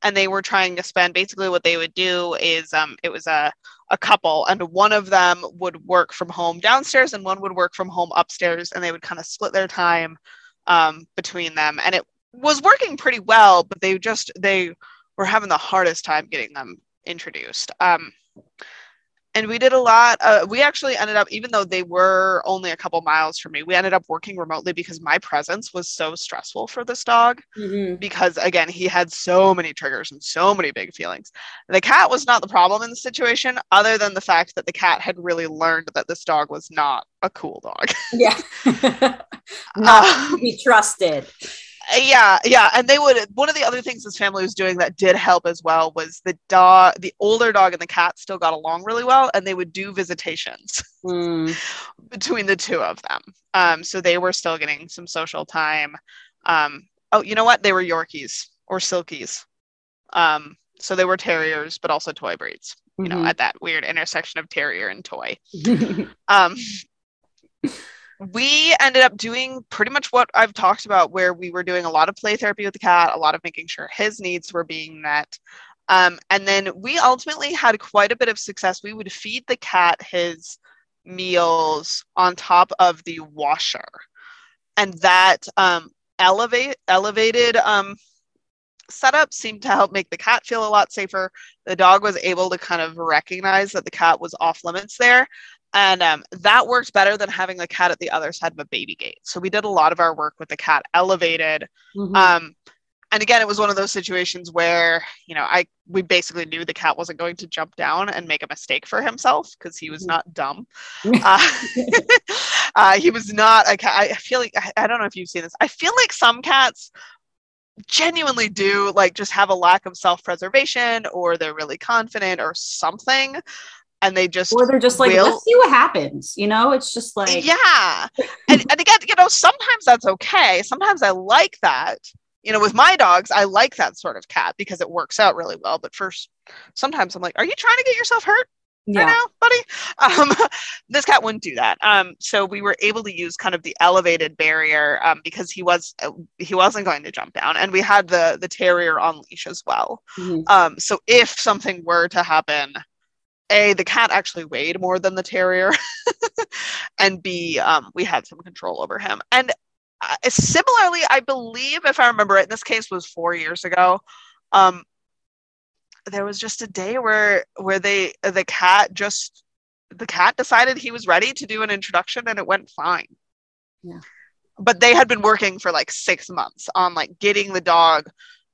S2: And they were trying to spend basically what they would do is um, it was a a couple and one of them would work from home downstairs and one would work from home upstairs and they would kind of split their time um, between them and it was working pretty well but they just they were having the hardest time getting them introduced. Um, and we did a lot uh, we actually ended up even though they were only a couple miles from me we ended up working remotely because my presence was so stressful for this dog mm-hmm. because again he had so many triggers and so many big feelings. The cat was not the problem in the situation other than the fact that the cat had really learned that this dog was not a cool dog.
S1: Yeah. Not um, be trusted
S2: yeah yeah and they would one of the other things this family was doing that did help as well was the dog the older dog and the cat still got along really well and they would do visitations
S1: Mm.
S2: between the two of them. Um so they were still getting some social time. Um oh you know what? They were yorkies or silkies. Um so they were terriers but also toy breeds you know
S1: Mhm.
S2: at that weird intersection of terrier and toy. Um we ended up doing pretty much what I've talked about, where we were doing a lot of play therapy with the cat, a lot of making sure his needs were being met. Um, and then we ultimately had quite a bit of success. We would feed the cat his meals on top of the washer. And that um, elevate elevated um, setup seemed to help make the cat feel a lot safer. The dog was able to kind of recognize that the cat was off limits there and um, that worked better than having the cat at the other side of a baby gate. So we did a lot of our work with the cat elevated.
S1: Mhm.
S2: um, and again it was one of those situations where you know i we basically knew the cat wasn't going to jump down and make a mistake for himself because he was
S1: Mhm.
S2: not dumb. Uh, uh, he was not a cat. I feel like I, I don't know if you've seen this. I feel like some cats genuinely do like just have a lack of self-preservation or they're really confident or something and they just
S1: or they're just like,
S2: will-
S1: let's see what happens. You know, it's just like,
S2: yeah. And, and again you know sometimes that's okay. Sometimes i like that. You know with my dogs i like that sort of cat because it works out really well. But first sometimes i'm like are you trying to get yourself hurt right
S1: yeah.
S2: now buddy? Um, this cat wouldn't do that. Um, so we were able to use kind of the elevated barrier um, because he was uh, he wasn't going to jump down. And we had the the terrier on leash as well.
S1: Mhm.
S2: um, so if something were to happen, A, the cat actually weighed more than the terrier, and B, um, we had some control over him. And uh, similarly, I believe, if I remember it, this case was four years ago. Um, there was just a day where where they the cat just the cat decided he was ready to do an introduction and it went fine.
S1: Yeah.
S2: But they had been working for like six months on like getting the dog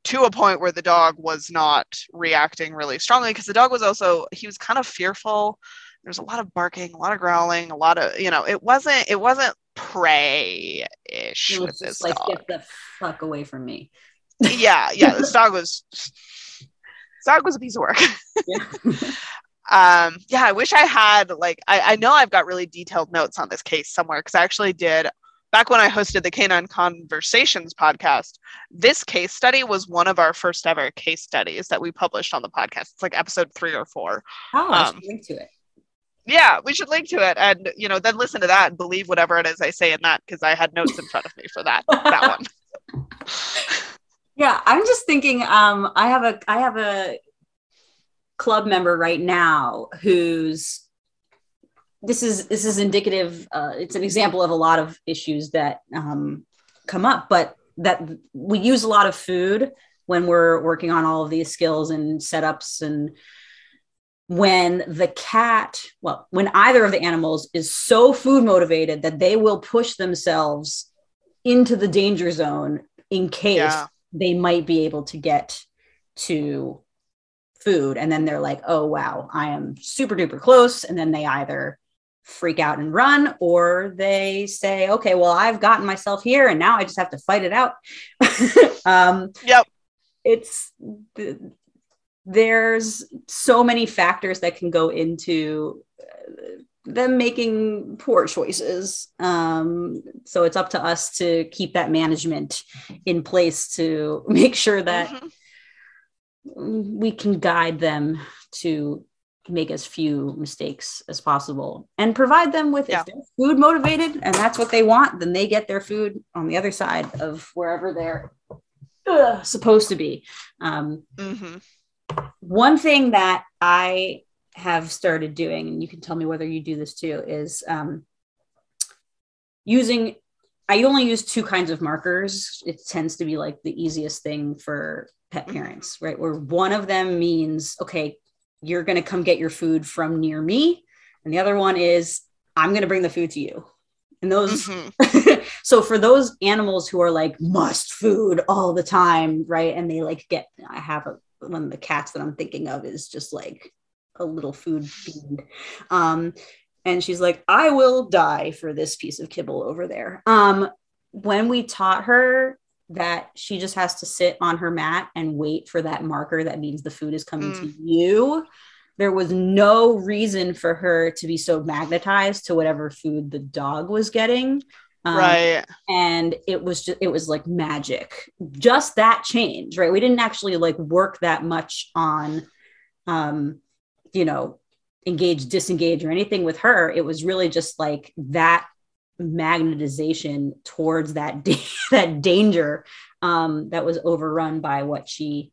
S2: to a point where the dog was not reacting really strongly because the dog was also he was kind of fearful there's a lot of barking a lot of growling a lot of you know it wasn't it wasn't prey ish
S1: It
S2: with this
S1: just like,
S2: dog
S1: get the fuck away from me.
S2: yeah yeah this dog was this dog was a piece of work
S1: Yeah.
S2: um yeah i wish i had like i, I know i've got really detailed notes on this case somewhere because i actually did back when i hosted the canine conversations podcast this case study was one of our first ever case studies that we published on the podcast it's like episode three or four
S1: oh,
S2: Um,
S1: should link to it.
S2: yeah we should link to it and you know then listen to that and believe whatever it is i say in that because i had notes in front of me for that that one
S1: Yeah, I'm just thinking. Um, I have a I have a club member right now who's this is this is indicative. Uh, it's an example of a lot of issues that um, come up, but that we use a lot of food when we're working on all of these skills and setups and when the cat well when either of the animals is so food motivated that they will push themselves into the danger zone in case
S2: Yeah.
S1: they might be able to get to food and then they're like oh wow i am super duper close and then they either freak out and run or they say okay well i've gotten myself here and now i just have to fight it out um
S2: Yep.
S1: it's th- there's so many factors that can go into uh, them making poor choices um so it's up to us to keep that management in place to make sure that
S2: Mhm.
S1: we can guide them to make as few mistakes as possible and provide them with
S2: Yeah.
S1: if they're food motivated and that's what they want then they get their food on the other side of wherever they're uh, supposed to be um,
S2: Mhm.
S1: one thing that I have started doing, and you can tell me whether you do this too, is um, using. I only use two kinds of markers. It tends to be like the easiest thing for pet
S2: Mhm.
S1: parents, right? Where one of them means, okay, you're going to come get your food from near me, and the other one is, I'm going to bring the food to you. And those
S2: Mhm.
S1: so for those animals who are like must food all the time right and they like get i have a one of the cats that i'm thinking of is just like a little food fiend um and she's like i will die for this piece of kibble over there um when we taught her that she just has to sit on her mat and wait for that marker that means the food is coming
S2: Mm.
S1: to you. There was no reason for her to be so magnetized to whatever food the dog was getting. Um,
S2: right.
S1: and it was just it was like magic just that change right we didn't actually like work that much on um you know engage disengage or anything with her it was really just like that magnetization towards that da- that danger um that was overrun by what she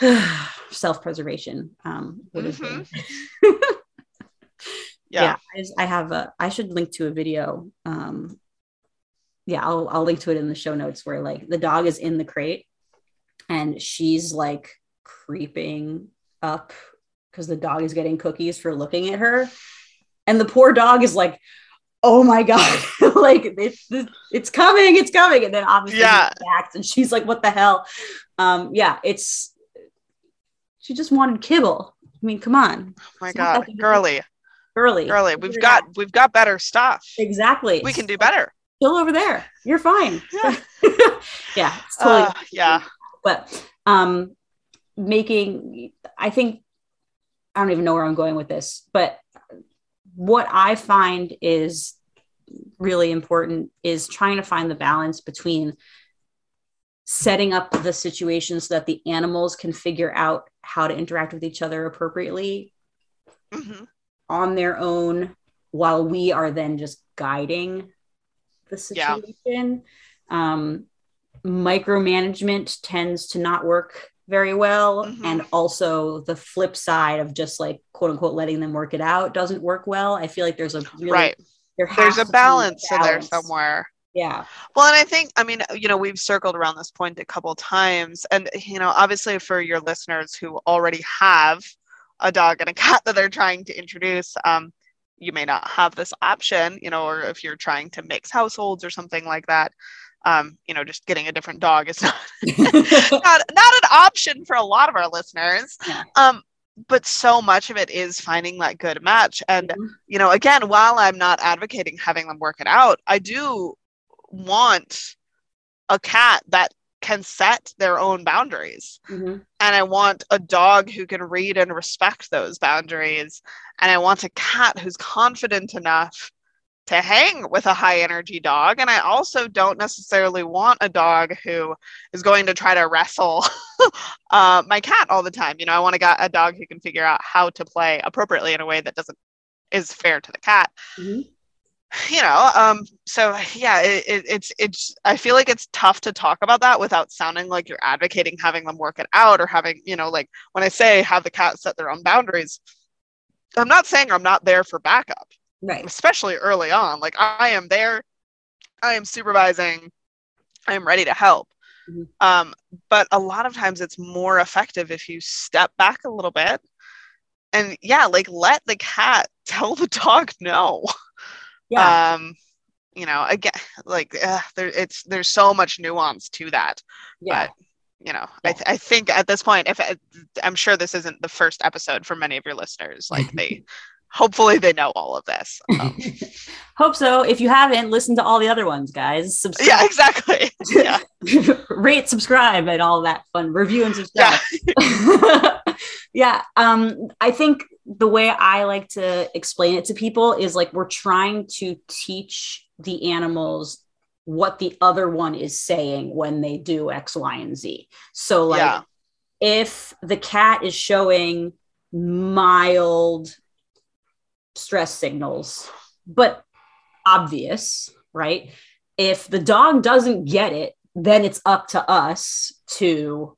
S1: self-preservation um would have been.
S2: Yeah.
S1: I, just- I have a i should link to a video um yeah I'll, I'll link to it in the show notes where like the dog is in the crate and she's like creeping up because the dog is getting cookies for looking at her. And the poor dog is like oh my god like it's, it's coming it's coming and then obviously
S2: Yeah.
S1: and she's like what the hell um yeah it's she just wanted kibble i mean come on
S2: Oh my
S1: It's
S2: god. girly
S1: Girly.
S2: Girly. We've got we've got better stuff.
S1: exactly
S2: We can do better.
S1: still over there you're fine
S2: Yeah.
S1: yeah it's totally
S2: Uh, yeah.
S1: but um making i think i don't even know where i'm going with this but what i find is really important is trying to find the balance between setting up the situation so that the animals can figure out how to interact with each other appropriately
S2: Mhm.
S1: on their own while we are then just guiding the
S2: Yeah.
S1: situation. Um, micromanagement tends to not work very well.
S2: Mhm.
S1: And also the flip side of just like quote unquote letting them work it out doesn't work well. I feel like there's a really,
S2: Right.
S1: there
S2: There's
S1: to
S2: a balance in there somewhere.
S1: Yeah.
S2: Well, and I think, I mean, you know, we've circled around this point a couple times. And, you know, obviously for your listeners who already have a dog and a cat that they're trying to introduce, um, you may not have this option, you know, or if you're trying to mix households or something like that, um, you know, just getting a different dog is not, not, not an option for a lot of our listeners.
S1: Yeah.
S2: Um, but so much of it is finding that good match. And
S1: Mhm.
S2: you know, again, while I'm not advocating having them work it out, I do want a cat that can set their own boundaries.
S1: Mhm.
S2: And I want a dog who can read and respect those boundaries. And I want a cat who's confident enough to hang with a high energy dog. And I also don't necessarily want a dog who is going to try to wrestle uh, my cat all the time. You know, I want a, a dog who can figure out how to play appropriately in a way that doesn't is fair to the cat
S1: Mhm.
S2: you know um so yeah it, it, it's it's i feel like it's tough to talk about that without sounding like you're advocating having them work it out or having you know like when i say have the cat set their own boundaries i'm not saying i'm not there for backup
S1: Right.
S2: especially early on like i am there i am supervising i am ready to help
S1: Mhm.
S2: um but a lot of times it's more effective if you step back a little bit and yeah like let the cat tell the dog no
S1: Yeah.
S2: um you know again like uh, there it's there's so much nuance to that
S1: yeah.
S2: but you know
S1: Yeah.
S2: I, th- I think at this point if I, i'm sure this isn't the first episode for many of your listeners like they hopefully they know all of this um,
S1: Hope so. If you haven't, listen to all the other ones, guys. Subscribe.
S2: yeah exactly yeah
S1: rate, subscribe, and all that fun. Review and
S2: yeah
S1: subscribe. Yeah. Um, I think the way I like to explain it to people is like we're trying to teach the animals what the other one is saying when they do X, Y, and Z. So, like,
S2: yeah
S1: if the cat is showing mild stress signals, but obvious, right? If the dog doesn't get it, then it's up to us to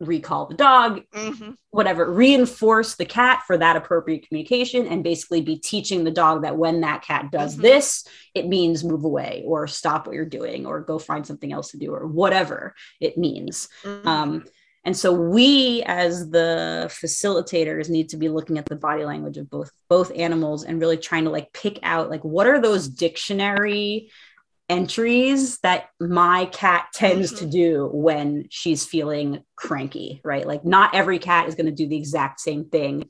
S1: recall the dog,
S2: hmm
S1: whatever, reinforce the cat for that appropriate communication, and basically be teaching the dog that when that cat does
S2: Mhm.
S1: this, it means move away or stop what you're doing or go find something else to do or whatever it means.
S2: Mm-hmm.
S1: Um, and so we, as the facilitators, need to be looking at the body language of both both animals and really trying to like pick out like what are those dictionary entries that my cat tends
S2: Mhm.
S1: to do when she's feeling cranky, right? Like not every cat is going to do the exact same thing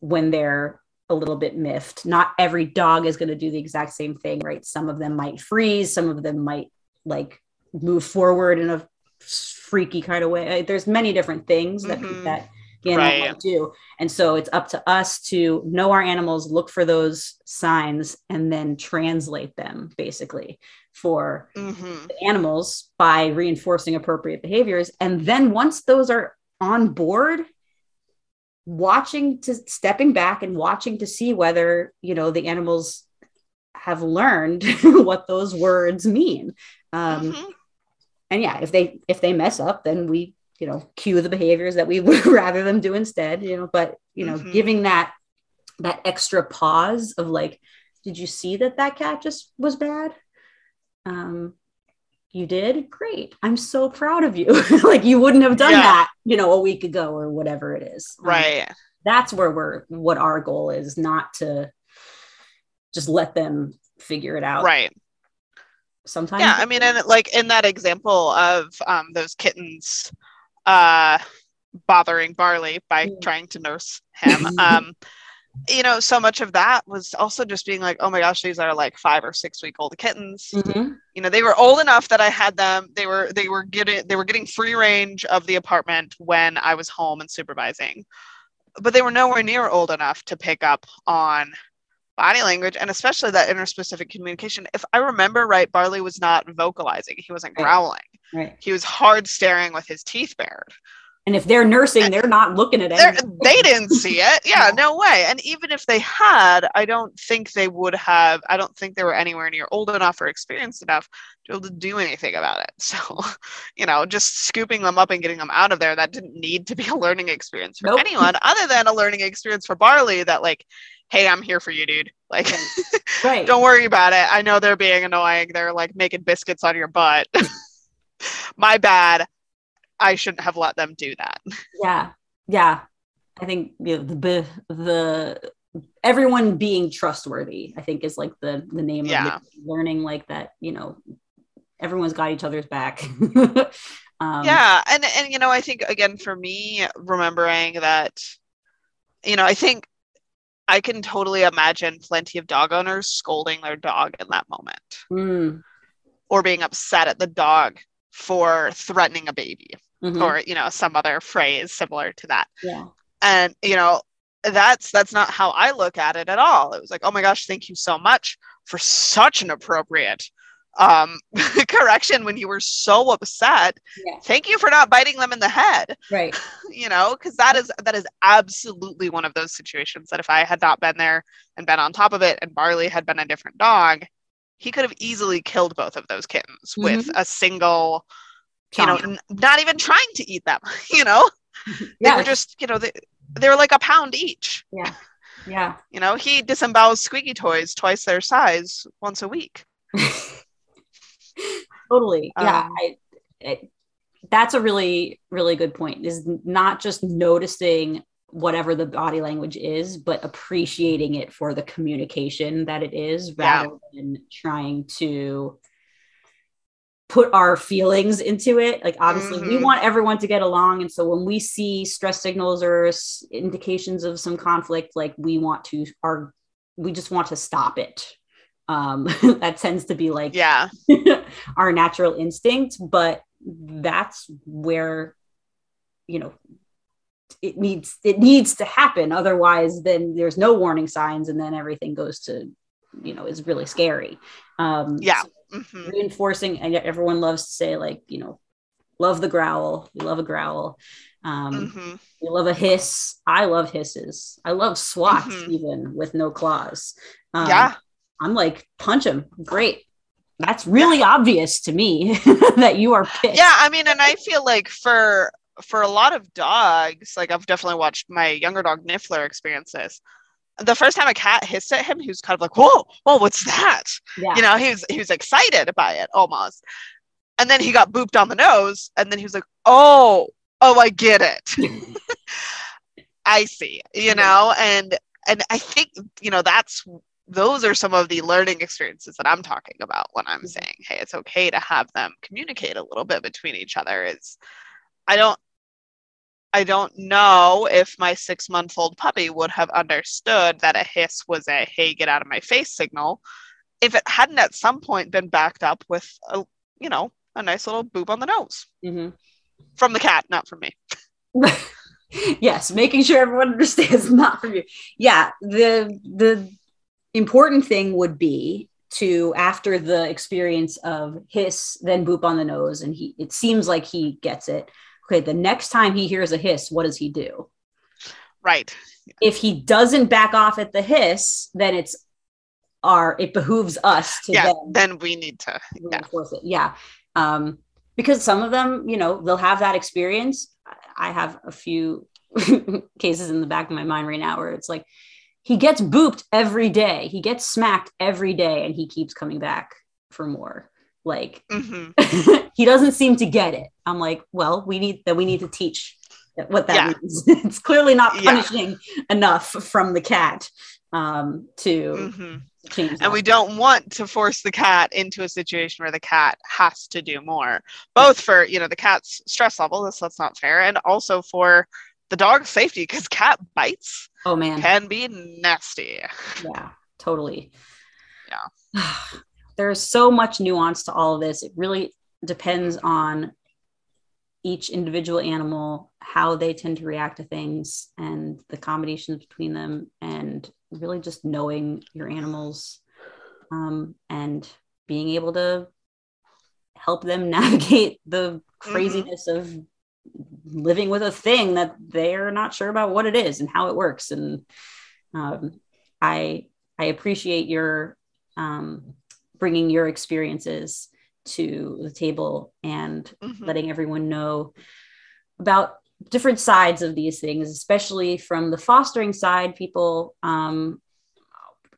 S1: when they're a little bit miffed. Not every dog is going to do the exact same thing, right? Some of them might freeze, some of them might like move forward in a freaky kind of way. There's many different things that
S2: Mhm.
S1: that the animal
S2: Right.
S1: do, and so it's up to us to know our animals, look for those signs, and then translate them basically for
S2: hmm
S1: the animals by reinforcing appropriate behaviors. And then once those are on board, watching to stepping back and watching to see whether you know the animals have learned what those words mean. Um,
S2: Mhm.
S1: And yeah if they if they mess up then we you know cue the behaviors that we would rather them do instead you know but you know
S2: Mhm.
S1: giving that that extra pause of like did you see that that cat just was bad um you did great i'm so proud of you like you wouldn't have done
S2: Yeah.
S1: that you know a week ago or whatever it is Um,
S2: Right.
S1: that's where we're what our goal is not to just let them figure it out
S2: Right.
S1: Sometimes
S2: Yeah. I mean, and like in that example of um, those kittens uh, bothering Barley by
S1: Mm.
S2: trying to nurse him, um, you know, so much of that was also just being like, oh my gosh, these are like five or six week old kittens.
S1: Mhm.
S2: You know, they were old enough that I had them. They were they were getting they were getting free range of the apartment when I was home and supervising, but they were nowhere near old enough to pick up on body language and especially that interspecific communication. If I remember right, Barley was not vocalizing. He wasn't
S1: Right.
S2: growling.
S1: right
S2: He was hard staring with his teeth bared.
S1: And if they're nursing, they're not looking at it.
S2: they didn't see it. Yeah,
S1: Yeah.
S2: no way. And even if they had, I don't think they would have. I don't think they were anywhere near old enough or experienced enough to be able to do anything about it. So, you know, just scooping them up and getting them out of there, that didn't need to be a learning experience for
S1: Nope.
S2: anyone other than a learning experience for Barley that, like, hey, I'm here for you, dude. Like,
S1: Right.
S2: don't worry about it. I know they're being annoying. They're like making biscuits on your butt. My bad. I shouldn't have let them do that.
S1: Yeah. Yeah. I think you know, the the everyone being trustworthy, I think is like the the name
S2: Yeah.
S1: of learning like that, you know, everyone's got each other's back. um
S2: yeah and and you know i think again for me remembering that you know i think i can totally imagine plenty of dog owners scolding their dog in that moment.
S1: Mm,
S2: or being upset at the dog for threatening a baby
S1: mhm,
S2: or you know some other phrase similar to that.
S1: Yeah.
S2: and you know that's that's not how i look at it at all. It was like oh my gosh thank you so much for such an appropriate um correction when you were so upset
S1: Yeah.
S2: thank you for not biting them in the head
S1: Right.
S2: you know because that is that is absolutely one of those situations that if i had not been there and been on top of it and barley had been a different dog he could have easily killed both of those kittens with a single you know n- not even trying to eat them you know they were just you know they, they were like a pound each
S1: Yeah. yeah.
S2: you know he disembowels squeaky toys twice their size once a week
S1: totally yeah
S2: Um,
S1: I, it, that's a really really good point is not just noticing whatever the body language is but appreciating it for the communication that it is
S2: Yeah.
S1: rather than trying to put our feelings into it like obviously we
S2: Mhm.
S1: want everyone to get along and so when we see stress signals or indications of some conflict like we want to our we just want to stop it um that tends to be like
S2: yeah.
S1: our natural instinct but that's where you know it needs it needs to happen. Otherwise then there's no warning signs and then everything goes to you know is really scary. Um
S2: Yeah.
S1: so
S2: Mhm.
S1: reinforcing and everyone loves to say like you know love the growl. We love a growl. Um
S2: Mhm.
S1: we love a hiss. I love hisses. I love swats
S2: Mhm.
S1: even with no claws. Um,
S2: yeah
S1: I'm like, punch him. Great. That's really obvious to me that you are pissed.
S2: yeah i mean and i feel like for for a lot of dogs like i've definitely watched my younger dog niffler experience this the first time a cat hissed at him he was kind of like whoa whoa what's that
S1: Yeah.
S2: you know he was he was excited by it almost and then he got booped on the nose and then he was like oh oh i get it i see you know and and i think you know that's those are some of the learning experiences that i'm talking about when i'm
S1: Mhm.
S2: saying hey it's okay to have them communicate a little bit between each other is i don't i don't know if my six month old puppy would have understood that a hiss was a hey get out of my face signal if it hadn't at some point been backed up with a you know a nice little boob on the nose
S1: Mhm.
S2: from the cat, not from me.
S1: yes, making sure everyone understands not from you. Yeah, the the important thing would be to after the experience of hiss, then boop on the nose, and he it seems like he gets it. Okay, the next time he hears a hiss, what does he do?
S2: Right.
S1: If he doesn't back off at the hiss, then it's our it behooves us to
S2: Yeah.
S1: then
S2: Then we need to. Yeah.
S1: reinforce it. Yeah. Um, because some of them, you know, they'll have that experience. I have a few cases in the back of my mind right now where it's like he gets booped every day, he gets smacked every day, and he keeps coming back for more. Like
S2: hmm
S1: he doesn't seem to get it. I'm like, well, we need that. We need to teach what that
S2: Yeah.
S1: means. it's clearly not
S2: Yeah.
S1: punishing enough from the cat um, to
S2: hmm
S1: change.
S2: And
S1: that.
S2: we don't want to force the cat into a situation where the cat has to do more, both for you know the cat's stress level. That's that's not fair, and also for the dog's safety because cat bites
S1: oh man,
S2: can be nasty.
S1: yeah totally
S2: Yeah.
S1: there's so much nuance to all of this it really depends on each individual animal how they tend to react to things and the combinations between them and really just knowing your animals um, and being able to help them navigate the craziness of living with a thing that they're not sure about what it is and how it works and um, i i appreciate your um, bringing your experiences to the table and
S2: Mhm.
S1: letting everyone know about different sides of these things, especially from the fostering side. People um,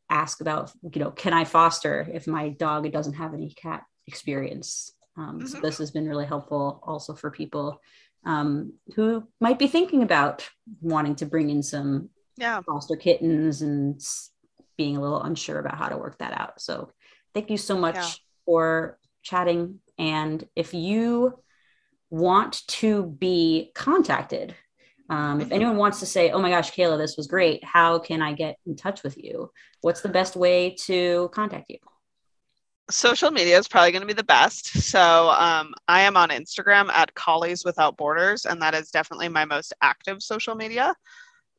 S1: ask about, you know, can I foster if my dog doesn't have any cat experience? Um, So
S2: Mhm.
S1: this has been really helpful also for people um, who might be thinking about wanting to bring in some
S2: Yeah.
S1: foster kittens and being a little unsure about how to work that out. So thank you so much
S2: Yeah.
S1: for chatting. And if you want to be contacted, um, if
S2: Mhm.
S1: anyone wants to say, oh my gosh, Kayla, this was great, how can I get in touch with you? What's the best way to contact you?
S2: Social media is probably going to be the best. So um, I am on Instagram at Collies Without Borders, and that is definitely my most active social media.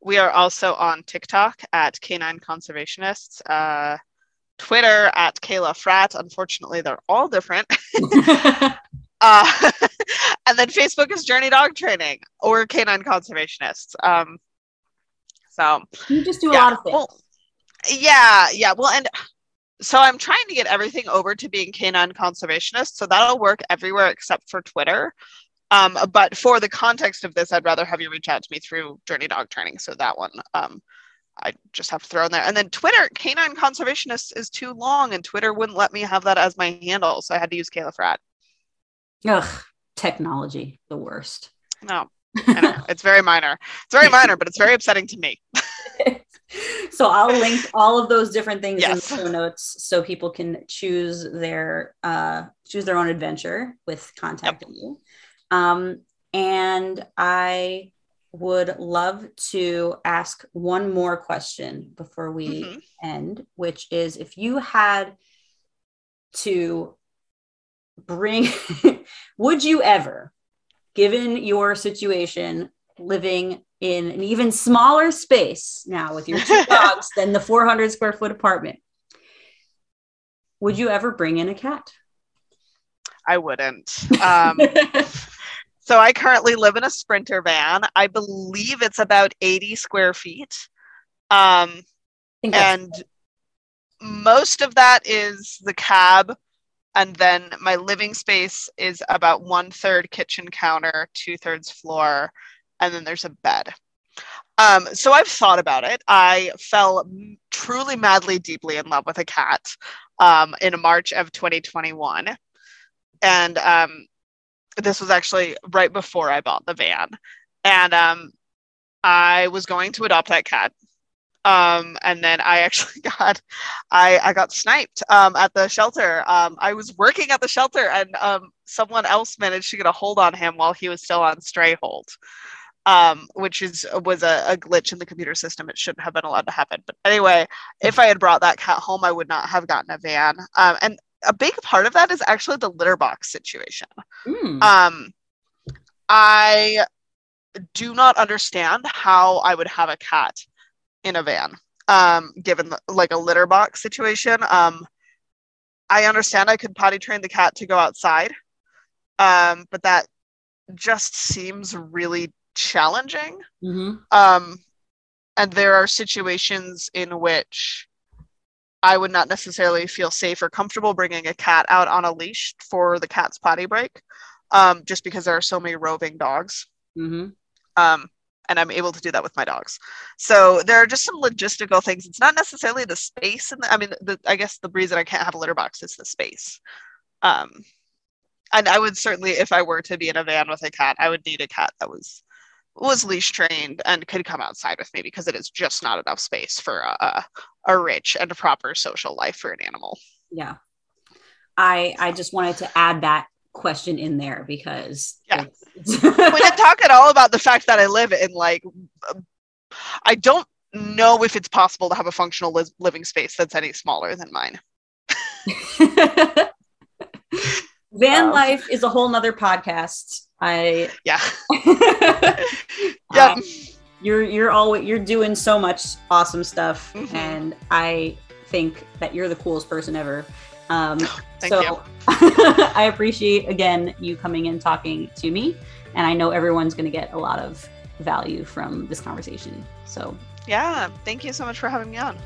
S2: We are also on TikTok at K9 Conservationists, uh, Twitter at Kayla Frat. Unfortunately, they're all different. Uh, and then Facebook is Journey Dog Training or K9 Conservationists. Um, so
S1: you just do a
S2: yeah,
S1: lot of things.
S2: well, yeah, yeah. Well, and so I'm trying to get everything over to being K9 Conservationist. So that'll work everywhere except for Twitter. Um, but for the context of this, I'd rather have you reach out to me through Journey Dog Training. So that one, um, I just have to throw in there. And then Twitter, K9 Conservationist is too long, and Twitter wouldn't let me have that as my handle. So I had to use Kayla Frat.
S1: Ugh, technology, the worst.
S2: No, I know. it's very minor. It's very minor, but it's very upsetting to me.
S1: so I'll link all of those different things
S2: Yes.
S1: in the show notes so people can choose their uh, choose their own adventure with contacting you. Um, and I would love to ask one more question before we
S2: Mhm.
S1: end, which is if you had to bring, would you ever, given your situation, living in an even smaller space now with your two dogs than the 400 square foot apartment, would you ever bring in a cat?
S2: I wouldn't. Um, So I currently live in a sprinter van. I believe it's about 80 square feet. Um,
S1: I think that's-
S2: and most of that is the cab. And then my living space is about one third kitchen counter, two thirds floor, and then there's a bed. Um, so I've thought about it. I fell truly madly deeply in love with a cat um, in March of 2021. And um, this was actually right before I bought the van. And um, I was going to adopt that cat. Um, and then I actually got, I, I got sniped um, at the shelter. I was working at the shelter and someone else managed to get a hold on him while he was still on stray hold. Um, which is was a, a glitch in the computer system. It shouldn't have been allowed to happen. But anyway, if I had brought that cat home, I would not have gotten a van. Um, and a big part of that is actually the litter box situation.
S1: Mm.
S2: Um, I do not understand how I would have a cat in a van, um, given the, like a litter box situation. Um, I understand I could potty train the cat to go outside, um, but that just seems really challenging.
S1: hmm
S2: Um, and there are situations in which I would not necessarily feel safe or comfortable bringing a cat out on a leash for the cat's potty break, um, just because there are so many roving dogs.
S1: hmm
S2: Um, and I'm able to do that with my dogs. So there are just some logistical things. It's not necessarily the space, and I mean, the, I guess the reason I can't have a litter box is the space. Um, and I would certainly, if I were to be in a van with a cat, I would need a cat that was was leash trained and could come outside with me because it is just not enough space for a, a, a rich and a proper social life for an animal.
S1: Yeah. I I just wanted to add that question in there because
S2: Yeah. we didn't talk at all about the fact that I live in like I don't know if it's possible to have a functional li- living space that's any smaller than mine.
S1: Van
S2: Um,
S1: life is a whole nother podcast. I
S2: Yeah. Yeah.
S1: Um, you're you're always you're doing so much awesome stuff,
S2: Mhm.
S1: and I think that you're the coolest person ever. Um,
S2: Thank
S1: so. I appreciate again you coming and talking to me, and I know everyone's going to get a lot of value from this conversation. So
S2: Yeah. Thank you so much for having me on.